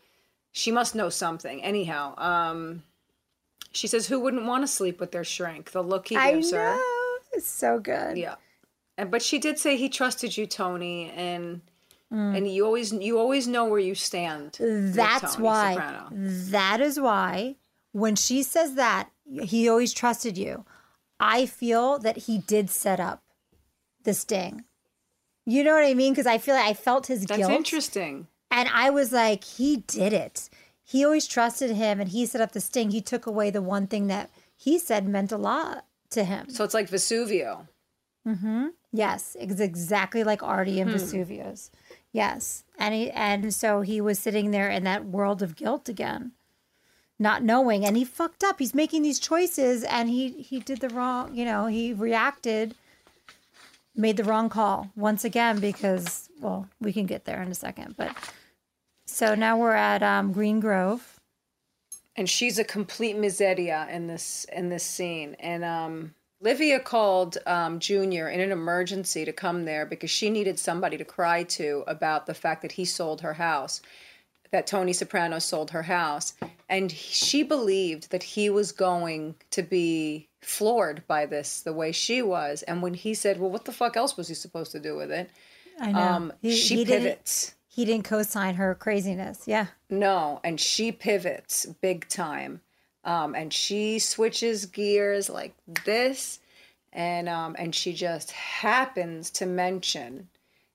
she must know something. Anyhow, um, she says, "Who wouldn't want to sleep with their shrink?" The look he I gives her. know. It's so good. Yeah. And but she did say he trusted you, Tony, and Mm. and you always you always know where you stand. That's why. Soprano. That is why when she says that, he always trusted you. I feel that he did set up the sting. You know what I mean? Because I feel like I felt his That's guilt. interesting. And I was like, he did it. He always trusted him and he set up the sting. He took away the one thing that he said meant a lot to him. So it's like Vesuvio. Mm-hmm. Yes, it's exactly like Artie Hmm. and Vesuvius. Yes, and he and so he was sitting there in that world of guilt again, not knowing, and he fucked up. He's making these choices, and he he did the wrong. You know, he reacted, made the wrong call once again because well, we can get there in a second, but so now we're at um, Green Grove. and she's a complete miseria in this in this scene. And um livia called um junior in an emergency to come there because she needed somebody to cry to about the fact that he sold her house that tony soprano sold her house. And she believed that he was going to be floored by this the way she was. And when he said well what the fuck else was he supposed to do with it? I know. Um he, she he didn't pivots he didn't co-sign her craziness. Yeah, No, and she pivots big time. Um, and she switches gears like this, and um, and she just happens to mention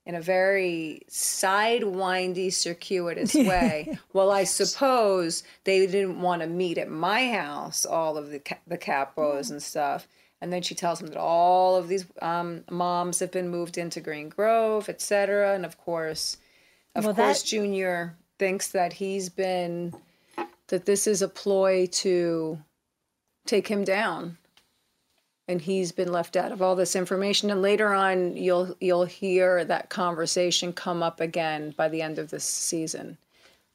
in a very sidewindy, circuitous way. well, I suppose they didn't want to meet at my house, all of the the capos and stuff. And then she tells him that all of these um, moms have been moved into Green Grove, etc. And of course, of Well, course, that- Junior thinks that he's been that this is a ploy to take him down. And he's been left out of all this information. And later on you'll you'll hear that conversation come up again by the end of this season.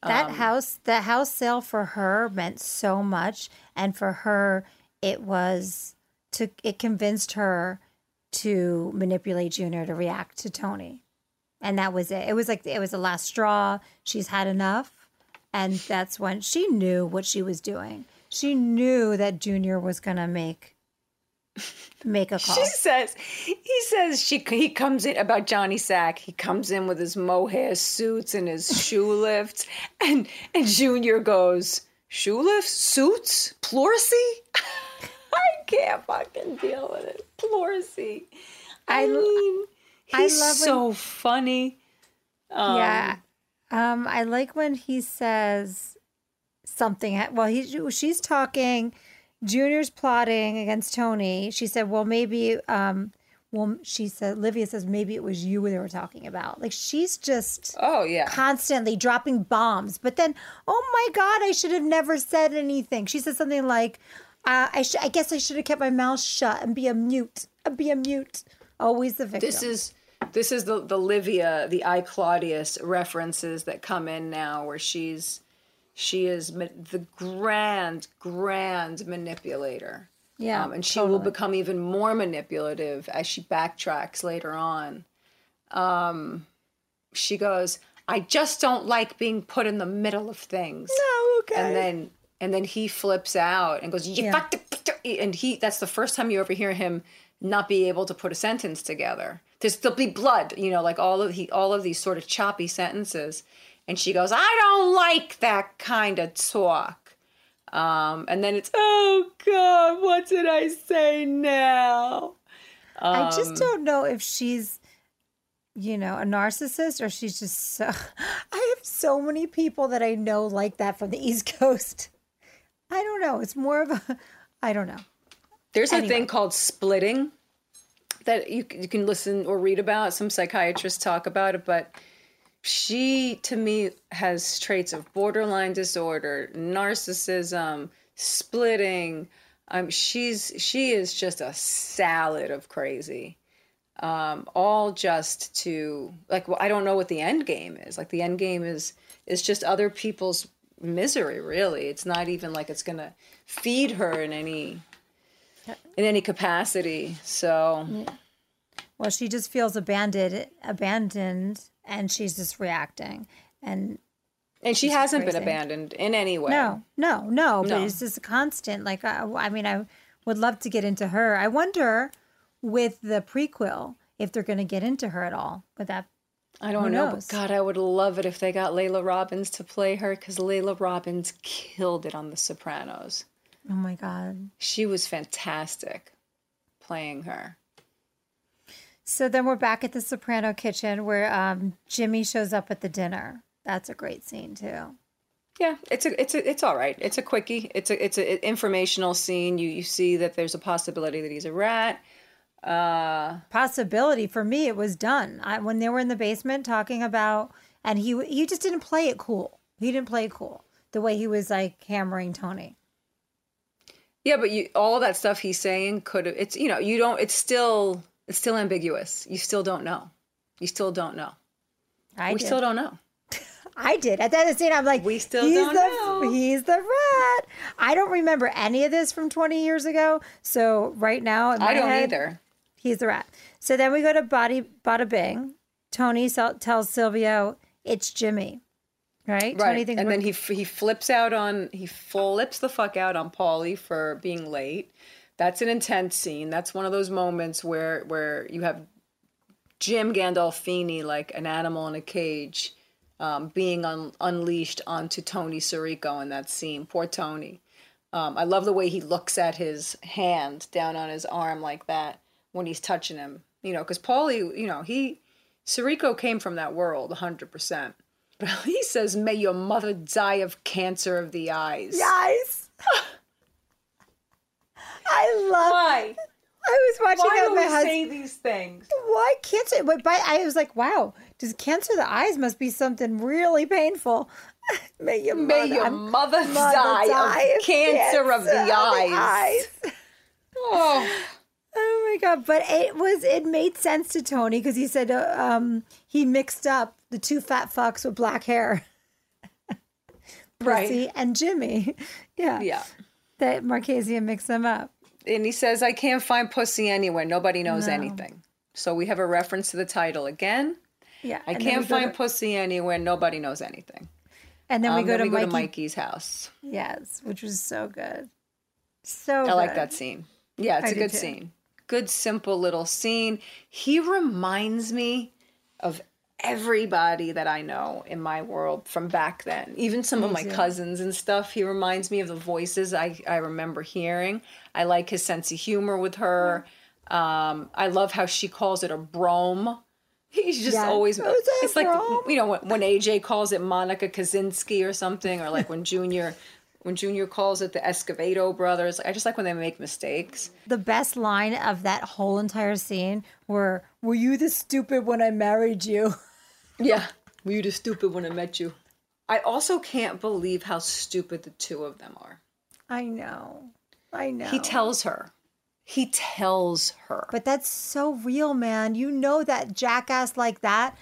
That Um, house, the house sale for her meant so much, and for her, it was to it convinced her to manipulate Junior to react to Tony, and that was it. It was like it was the last straw. She's had enough, and that's when she knew what she was doing. She knew that Junior was gonna make make a call. she says he says she he comes in about Johnny Sack he comes in with his mohair suits and his shoe lifts and and Junior goes shoe lifts suits pleurisy I can't fucking deal with it pleurisy I, I- mean I he's love when- so funny um, yeah. Um, I like when he says something. Well, he she's talking. Junior's plotting against Tony. She said, "Well, maybe." Um, well, she said, Livia says maybe it was you they were talking about. Like she's just oh yeah constantly dropping bombs. But then, oh my God, I should have never said anything. She said something like, uh, I, sh- I guess I should have kept my mouth shut and be a mute. Uh, be a mute. Always the victim. This is this is the the Livia, the I Claudius references that come in now, where she's she is the grand grand manipulator. Yeah, um, and she will become even more manipulative as she backtracks later on. Um, she goes, "I just don't like being put in the middle of things." oh, okay. and then and then he flips out and goes you Yeah. and he that's the first time you ever hear him not be able to put a sentence together there's there'll be blood you know like all of he all of these sort of choppy sentences and she goes i don't like that kind of talk um, and then it's oh god what did i say now I Um, just don't know if she's, you know, a narcissist or she's just so. I have so many people that I know like that from the East Coast. I don't know. It's more of a. I don't know. There's a thing called splitting that you, you can listen or read about. Some psychiatrists talk about it, but she, to me, has traits of borderline disorder, narcissism, splitting. Um, she's she is just a salad of crazy. Um, all just to like well, I don't know what the end game is. Like the end game is is just other people's misery. Really, it's not even like it's gonna feed her in any in any capacity. So Well, she just feels abandoned, abandoned, and she's just reacting. And and she hasn't been abandoned in any way. no, no, no. But it's just a constant. Like, I, I mean, I would love to get into her. I wonder with the prequel if they're going to get into her at all. But that I don't Who know, knows? but God, I would love it if they got Laila Robins to play her because Laila Robins killed it on The Sopranos. Oh my God. She was fantastic playing her. So then we're back at the Soprano kitchen where um, Jimmy shows up at the dinner. That's a great scene too. Yeah, it's a it's a it's all right. It's a quickie. It's a it's a informational scene. You you see that there's a possibility that he's a rat. Uh, Possibility for me, it was done. I, when they were in the basement talking about, and he he just didn't play it cool. He didn't play it cool the way he was like hammering Tony. Yeah, but you all that stuff he's saying could have. It's you know you don't. It's still it's still ambiguous. You still don't know. You still don't know. I we did. still don't know. I did. At the end of the scene, I'm like, We still he's don't the, know." He's the rat. I don't remember any of this from 20 years ago. So right now, I don't head, either. He's the rat. So then we go to Body Bada Bing. Tony tells Silvio it's Jimmy, right? Right, and then he he flips out on he flips the fuck out on Paulie for being late. That's an intense scene. That's one of those moments where where you have Jim Gandolfini like an animal in a cage, um, being un- unleashed onto Tony Sirico in that scene. Poor Tony. Um, I love the way he looks at his hand down on his arm like that when he's touching him. You know, because Paulie, you know, he Sirico came from that world 100%. But he says, May your mother die of cancer of the eyes. Yes. I love Why? I was watching Why do my we husband. say these things? Why cancer? But by, I was like, wow, does cancer of the eyes must be something really painful. May your May mother, your mother, mother die, die of cancer, of the eyes. eyes. Oh, Oh my god! But it was it made sense to Tony because he said uh, um, he mixed up the two fat fucks with black hair, Right. Pussy and Jimmy. Yeah, yeah. That Makazian mixed them up. And he says, I can't find pussy anywhere. Nobody knows No. anything. So we have a reference to the title again. Yeah, I can't find to- pussy anywhere. Nobody knows anything. and then we Um, go, then to, we go Mikey. to Mikey's house. Yes, which was so good. So I like that scene. Yeah, it's I a good too. scene. Good, simple little scene. He reminds me of everybody that I know in my world from back then. Even some of my cousins and stuff. He reminds me of the voices I, I remember hearing. I like his sense of humor with her. Um, I love how she calls it a brome. He's just always. Oh, is It's like brome? you know when, when AJ calls it Monica Kaczynski or something, or like when Junior. When Junior calls it the Escovedo brothers, I just like when they make mistakes. The best line of that whole entire scene were, "Were you the stupid when I married you?" Yeah. Were you the stupid when I met you? I also can't believe how stupid the two of them are. I know, I know. He tells her. He tells her. But that's so real, man. You know that jackass like that.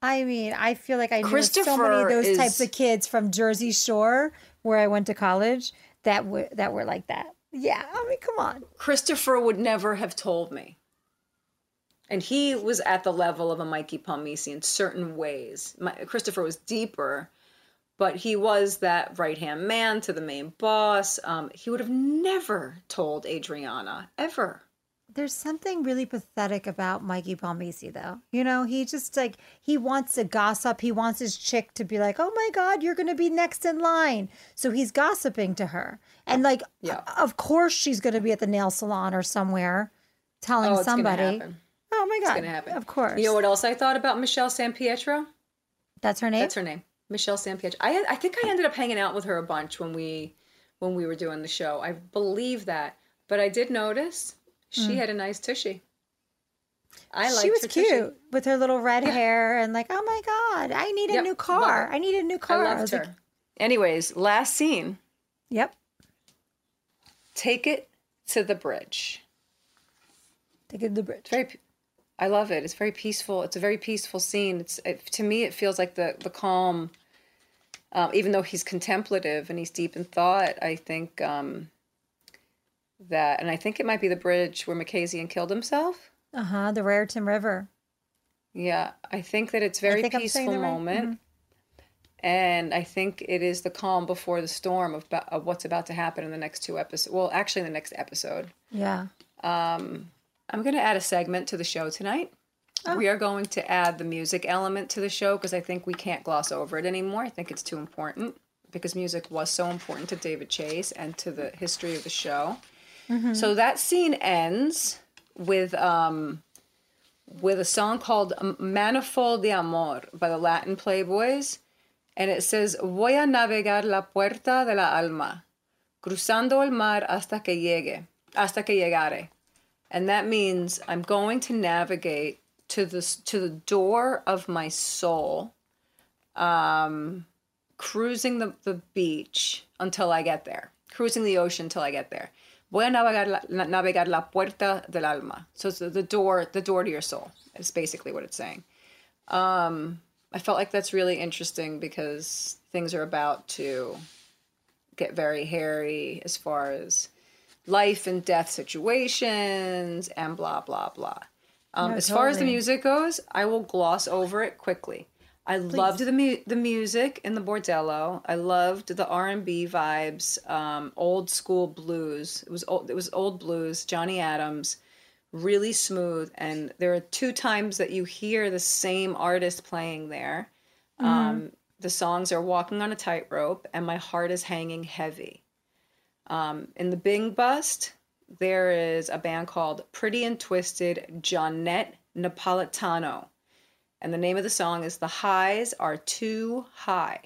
I mean, I feel like I knew so many of those is- types of kids from Jersey Shore, where I went to college, that were that were like that. Yeah, I mean, come on. Christopher would never have told me. And he was at the level of a Mikey Palmisi in certain ways. My, Christopher was deeper, but he was that right hand man to the main boss. Um, he would have never told Adriana, ever. There's something really pathetic about Mikey Palmisi, though. You know, he just like he wants to gossip. He wants his chick to be like, "Oh my God, you're going to be next in line." So he's gossiping to her, and like, Yeah. of course, she's going to be at the nail salon or somewhere, telling Oh, somebody. Oh my God, It's gonna happen. Of course, You know what else I thought about Michelle San Pietro? that's her name. That's her name, Michelle San Pietro. I I think I ended up hanging out with her a bunch when we when we were doing the show. I believe that, but I did notice she had a nice tushy. I liked she was cute tushy. with her little red hair and like, oh my God, I need a Yep, new car. I need a new I car. loved was her. like, Anyways, last scene. yep. Take it to the bridge. Take it to the bridge. It's very. I love it. It's very peaceful. It's a very peaceful scene. It's it, to me, it feels like the the calm. Um, even though he's contemplative and he's deep in thought, I think um, that, and I think it might be the bridge where Makazian killed himself. Uh huh. The Raritan River. Yeah, I think that it's very think I'm saying peaceful right. moment, and I think it is the calm before the storm of, of what's about to happen in the next two episodes. Well, actually, in the next episode. Yeah. I'm going to add a segment to the show tonight. Oh. We are going to add the music element to the show because I think we can't gloss over it anymore. I think it's too important because music was so important to David Chase and to the history of the show. Mm-hmm. So that scene ends with um, with a song called "Manifold de Amor" by the Latin Playboys, and it says "Voy a navegar la puerta de la alma, cruzando el mar hasta que llegue, hasta que llegare." and that means I'm going to navigate to the to the door of my soul, um, cruising the, the beach until I get there, cruising the ocean until I get there. Voy a navegar la, na- navegar la puerta del alma. So it's the, the door, the door to your soul. Is basically what it's saying. Um, I felt like that's really interesting because things are about to get very hairy as far as life and death situations and blah blah blah. Um, No, as far as the music goes, I will gloss over it quickly. I loved the mu- the music in the bordello. I loved the R and B vibes, um, old school blues. It was old, it was old blues. Johnny Adams, really smooth. And there are two times that you hear the same artist playing there. Um, the songs are "Walking on a Tightrope" and "My Heart Is Hanging Heavy." Um, in the Bing Bust, there is a band called Pretty and Twisted Johnette Napolitano. And the name of the song is The Highs Are Too High.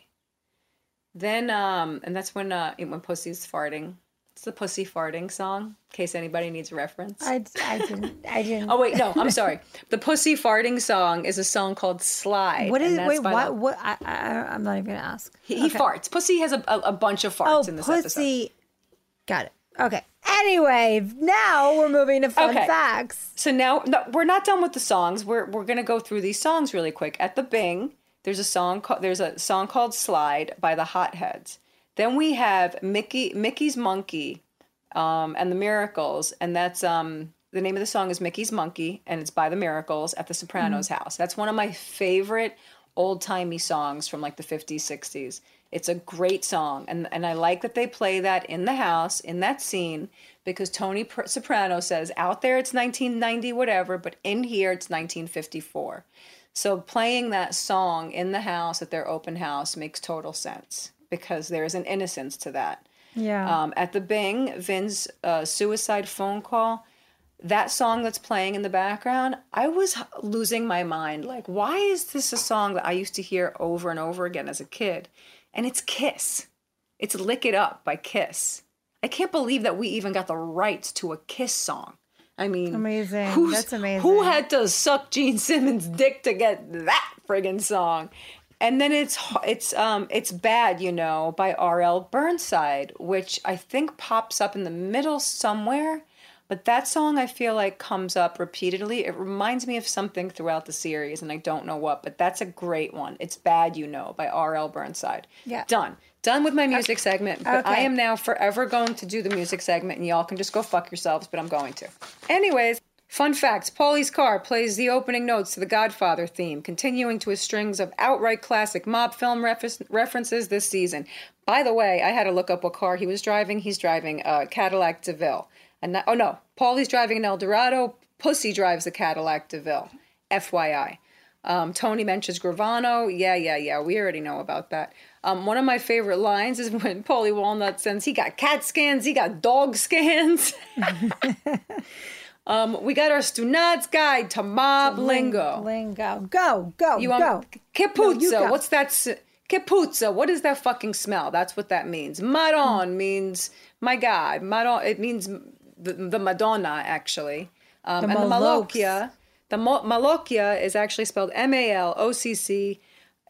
Then, um, and that's when uh, when Pussy's farting. It's the Pussy farting song, in case anybody needs a reference. I, I didn't. I didn't. oh wait, no, I'm sorry. The Pussy farting song is a song called Slide. What is? wait? What? the- What? I, I, I'm not even gonna ask. He, he farts. Pussy has a, a, a bunch of farts Oh, in this episode. pussy. Got it. Okay. Anyway, now we're moving to fun Okay. facts. So now no, we're not done with the songs. We're we're gonna go through these songs really quick. At the Bing, there's a song called there's a song called Slide by the Hotheads. Then we have Mickey Mickey's Monkey, um, and the Miracles, and that's um the name of the song is Mickey's Monkey, and it's by the Miracles at the Sopranos house. That's one of my favorite old timey songs from like the 50s, 60s. It's a great song, and and I like that they play that in the house in that scene because Tony Pr- Soprano says out there it's 1990 whatever, but in here it's 1954. So playing that song in the house at their open house makes total sense because there is an innocence to that. Yeah. Um, at the Bing, Vin's uh, suicide phone call, that song that's playing in the background, I was losing my mind. Like, why is this a song that I used to hear over and over again as a kid? And it's Kiss. It's Lick It Up by Kiss. I can't believe that we even got the rights to a Kiss song. I mean, Amazing. That's amazing. Who had to suck Gene Simmons' dick to get that friggin' song? And then it's it's um it's bad, you know, by R.L. Burnside, which I think pops up in the middle somewhere. But that song I feel like comes up repeatedly. It reminds me of something throughout the series, and I don't know what, but that's a great one. It's Bad You Know by R.L. Burnside. Yeah. Done. Done with my music segment, but I am now forever going to do the music segment, and y'all can just go fuck yourselves, but I'm going to. Anyways, fun facts Paulie's car plays the opening notes to the Godfather theme, continuing to a strings of outright classic mob film refer- references this season. By the way, I had to look up what car he was driving. He's driving a Cadillac DeVille. And oh no, Paulie's driving an Eldorado. Pussy drives a Cadillac DeVille. FYI. Um, Tony mentions Gravano. Yeah, yeah, yeah. We already know about that. Um, one of my favorite lines is when Paulie Walnut says he got cat scans, he got dog scans. um, we got our Stunad's guide to mob lingo. Lingo. Go. Go. You go. want Kipuzza? you. What's that? s-. What is that fucking smell? That's what that means. Madon means my God. Madon. It means the, the Madonna actually. Um, The and the. Malocchia. The Mo- Malocchia is actually spelled M A L O C C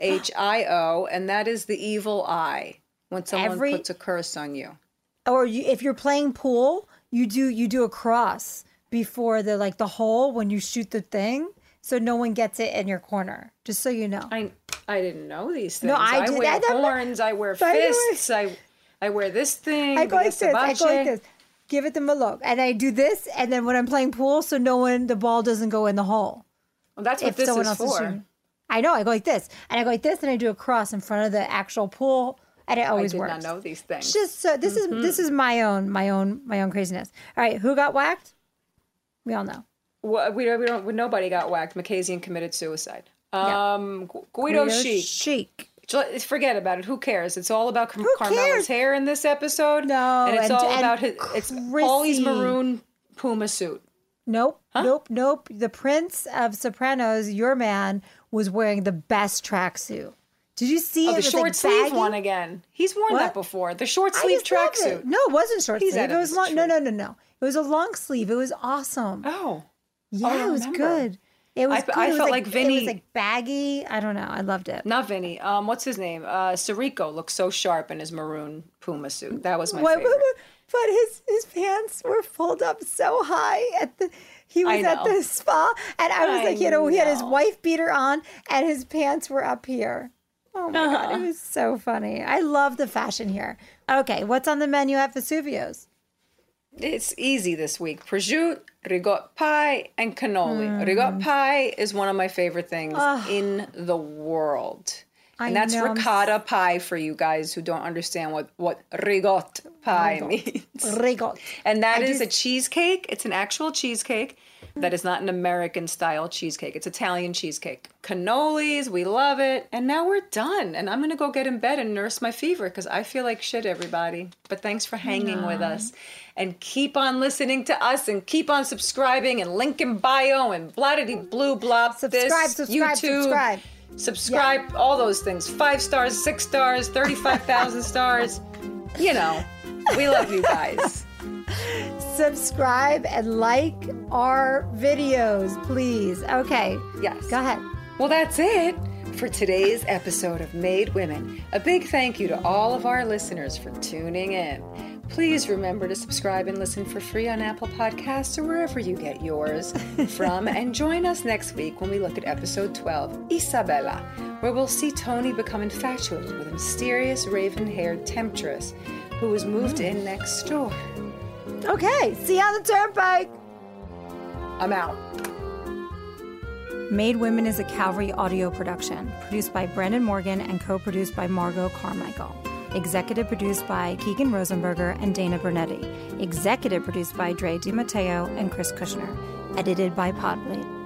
H I O, and that is the evil eye when someone Every- puts a curse on you. Or you, if you're playing pool, you do you do a cross before the like the hole when you shoot the thing, so no one gets it in your corner. Just so you know. I I didn't know these things. No, I did- wear I horns. I wear By the way- fists. I I wear this thing. I go like this. I go like this. Give it them a look, and I do this, and then when I'm playing pool, so no one the ball doesn't go in the hole. Well, that's what if this is is for. shooting. I know. I go like this, and I go like this, and I do a cross in front of the actual pool, and it I always did works. not know these things. Just so this is this is my own my own my own craziness. All right, who got whacked? We all know. Well, we don't, we don't, nobody got whacked. Makazian committed suicide. Yeah. Um, Gu- Guido, Guido Chic. Chic. Forget about it. Who cares? It's all about Car- Who Carmela's hair in this episode. No, and it's and- all and about his. It's Paulie's maroon Puma suit. Nope, nope, nope. The Prince of Sopranos, your man, was wearing the best tracksuit. Did you see Oh, the short like, sleeve one again. He's worn What? that before. The short sleeve tracksuit. No, it wasn't short He's sleeve. It was long. No, tree. no, no, no. It was a long sleeve. It was awesome. Oh, yeah, oh, I it was good. It was. I- good. I It was felt like It Vinny- was like baggy. I don't know. I loved it. not Vinny. Um, what's his name? Uh, Sirico looks so sharp in his maroon Puma suit. That was my What- favorite. but his his pants were pulled up so high at the. He was at the spa, and I was I like, you know, he had his know. wife beater on, and his pants were up here. Oh my god, Uh-huh. it was so funny. I love the fashion here. Okay, what's on the menu at Vesuvio's? It's easy this week. Prosciutto, rigot pie, and cannoli. Hmm. Rigot pie is one of my favorite things in the world. I And that's know, ricotta pie for you guys who don't understand what, what rigot pie means. Rigot. And that I is do- a cheesecake. It's an actual cheesecake that is not an American style cheesecake. It's Italian cheesecake. Cannolis, we love it. And now we're done. And I'm going to go get in bed and nurse my fever because I feel like shit, everybody. But thanks for hanging with us. And keep on listening to us and keep on subscribing and link in bio and bloody blue blob. Subscribe, this, subscribe, YouTube. subscribe. Subscribe, all those things. Five stars, six stars, 35,000 stars. You know, we love you guys. Subscribe and like our videos, please. Okay. Yes. Go ahead. Well, that's it for today's episode of Made Women. A big thank you to all of our listeners for tuning in. Please remember to subscribe and listen for free on Apple Podcasts or wherever you get yours from. and join us next week when we look at episode 12, Isabella, where we'll see Tony become infatuated with a mysterious raven haired temptress who was moved mm. in next door. Okay. See you on the turnpike. I'm out. Made Women is a Cavalry audio production, produced by Brandon Morgan and co produced by Margot Carmichael. Executive produced by Keegan Rosenberger and Dana Bernetti. Executive produced by Drea de Matteo and Chris Kushner. Edited by Podblade.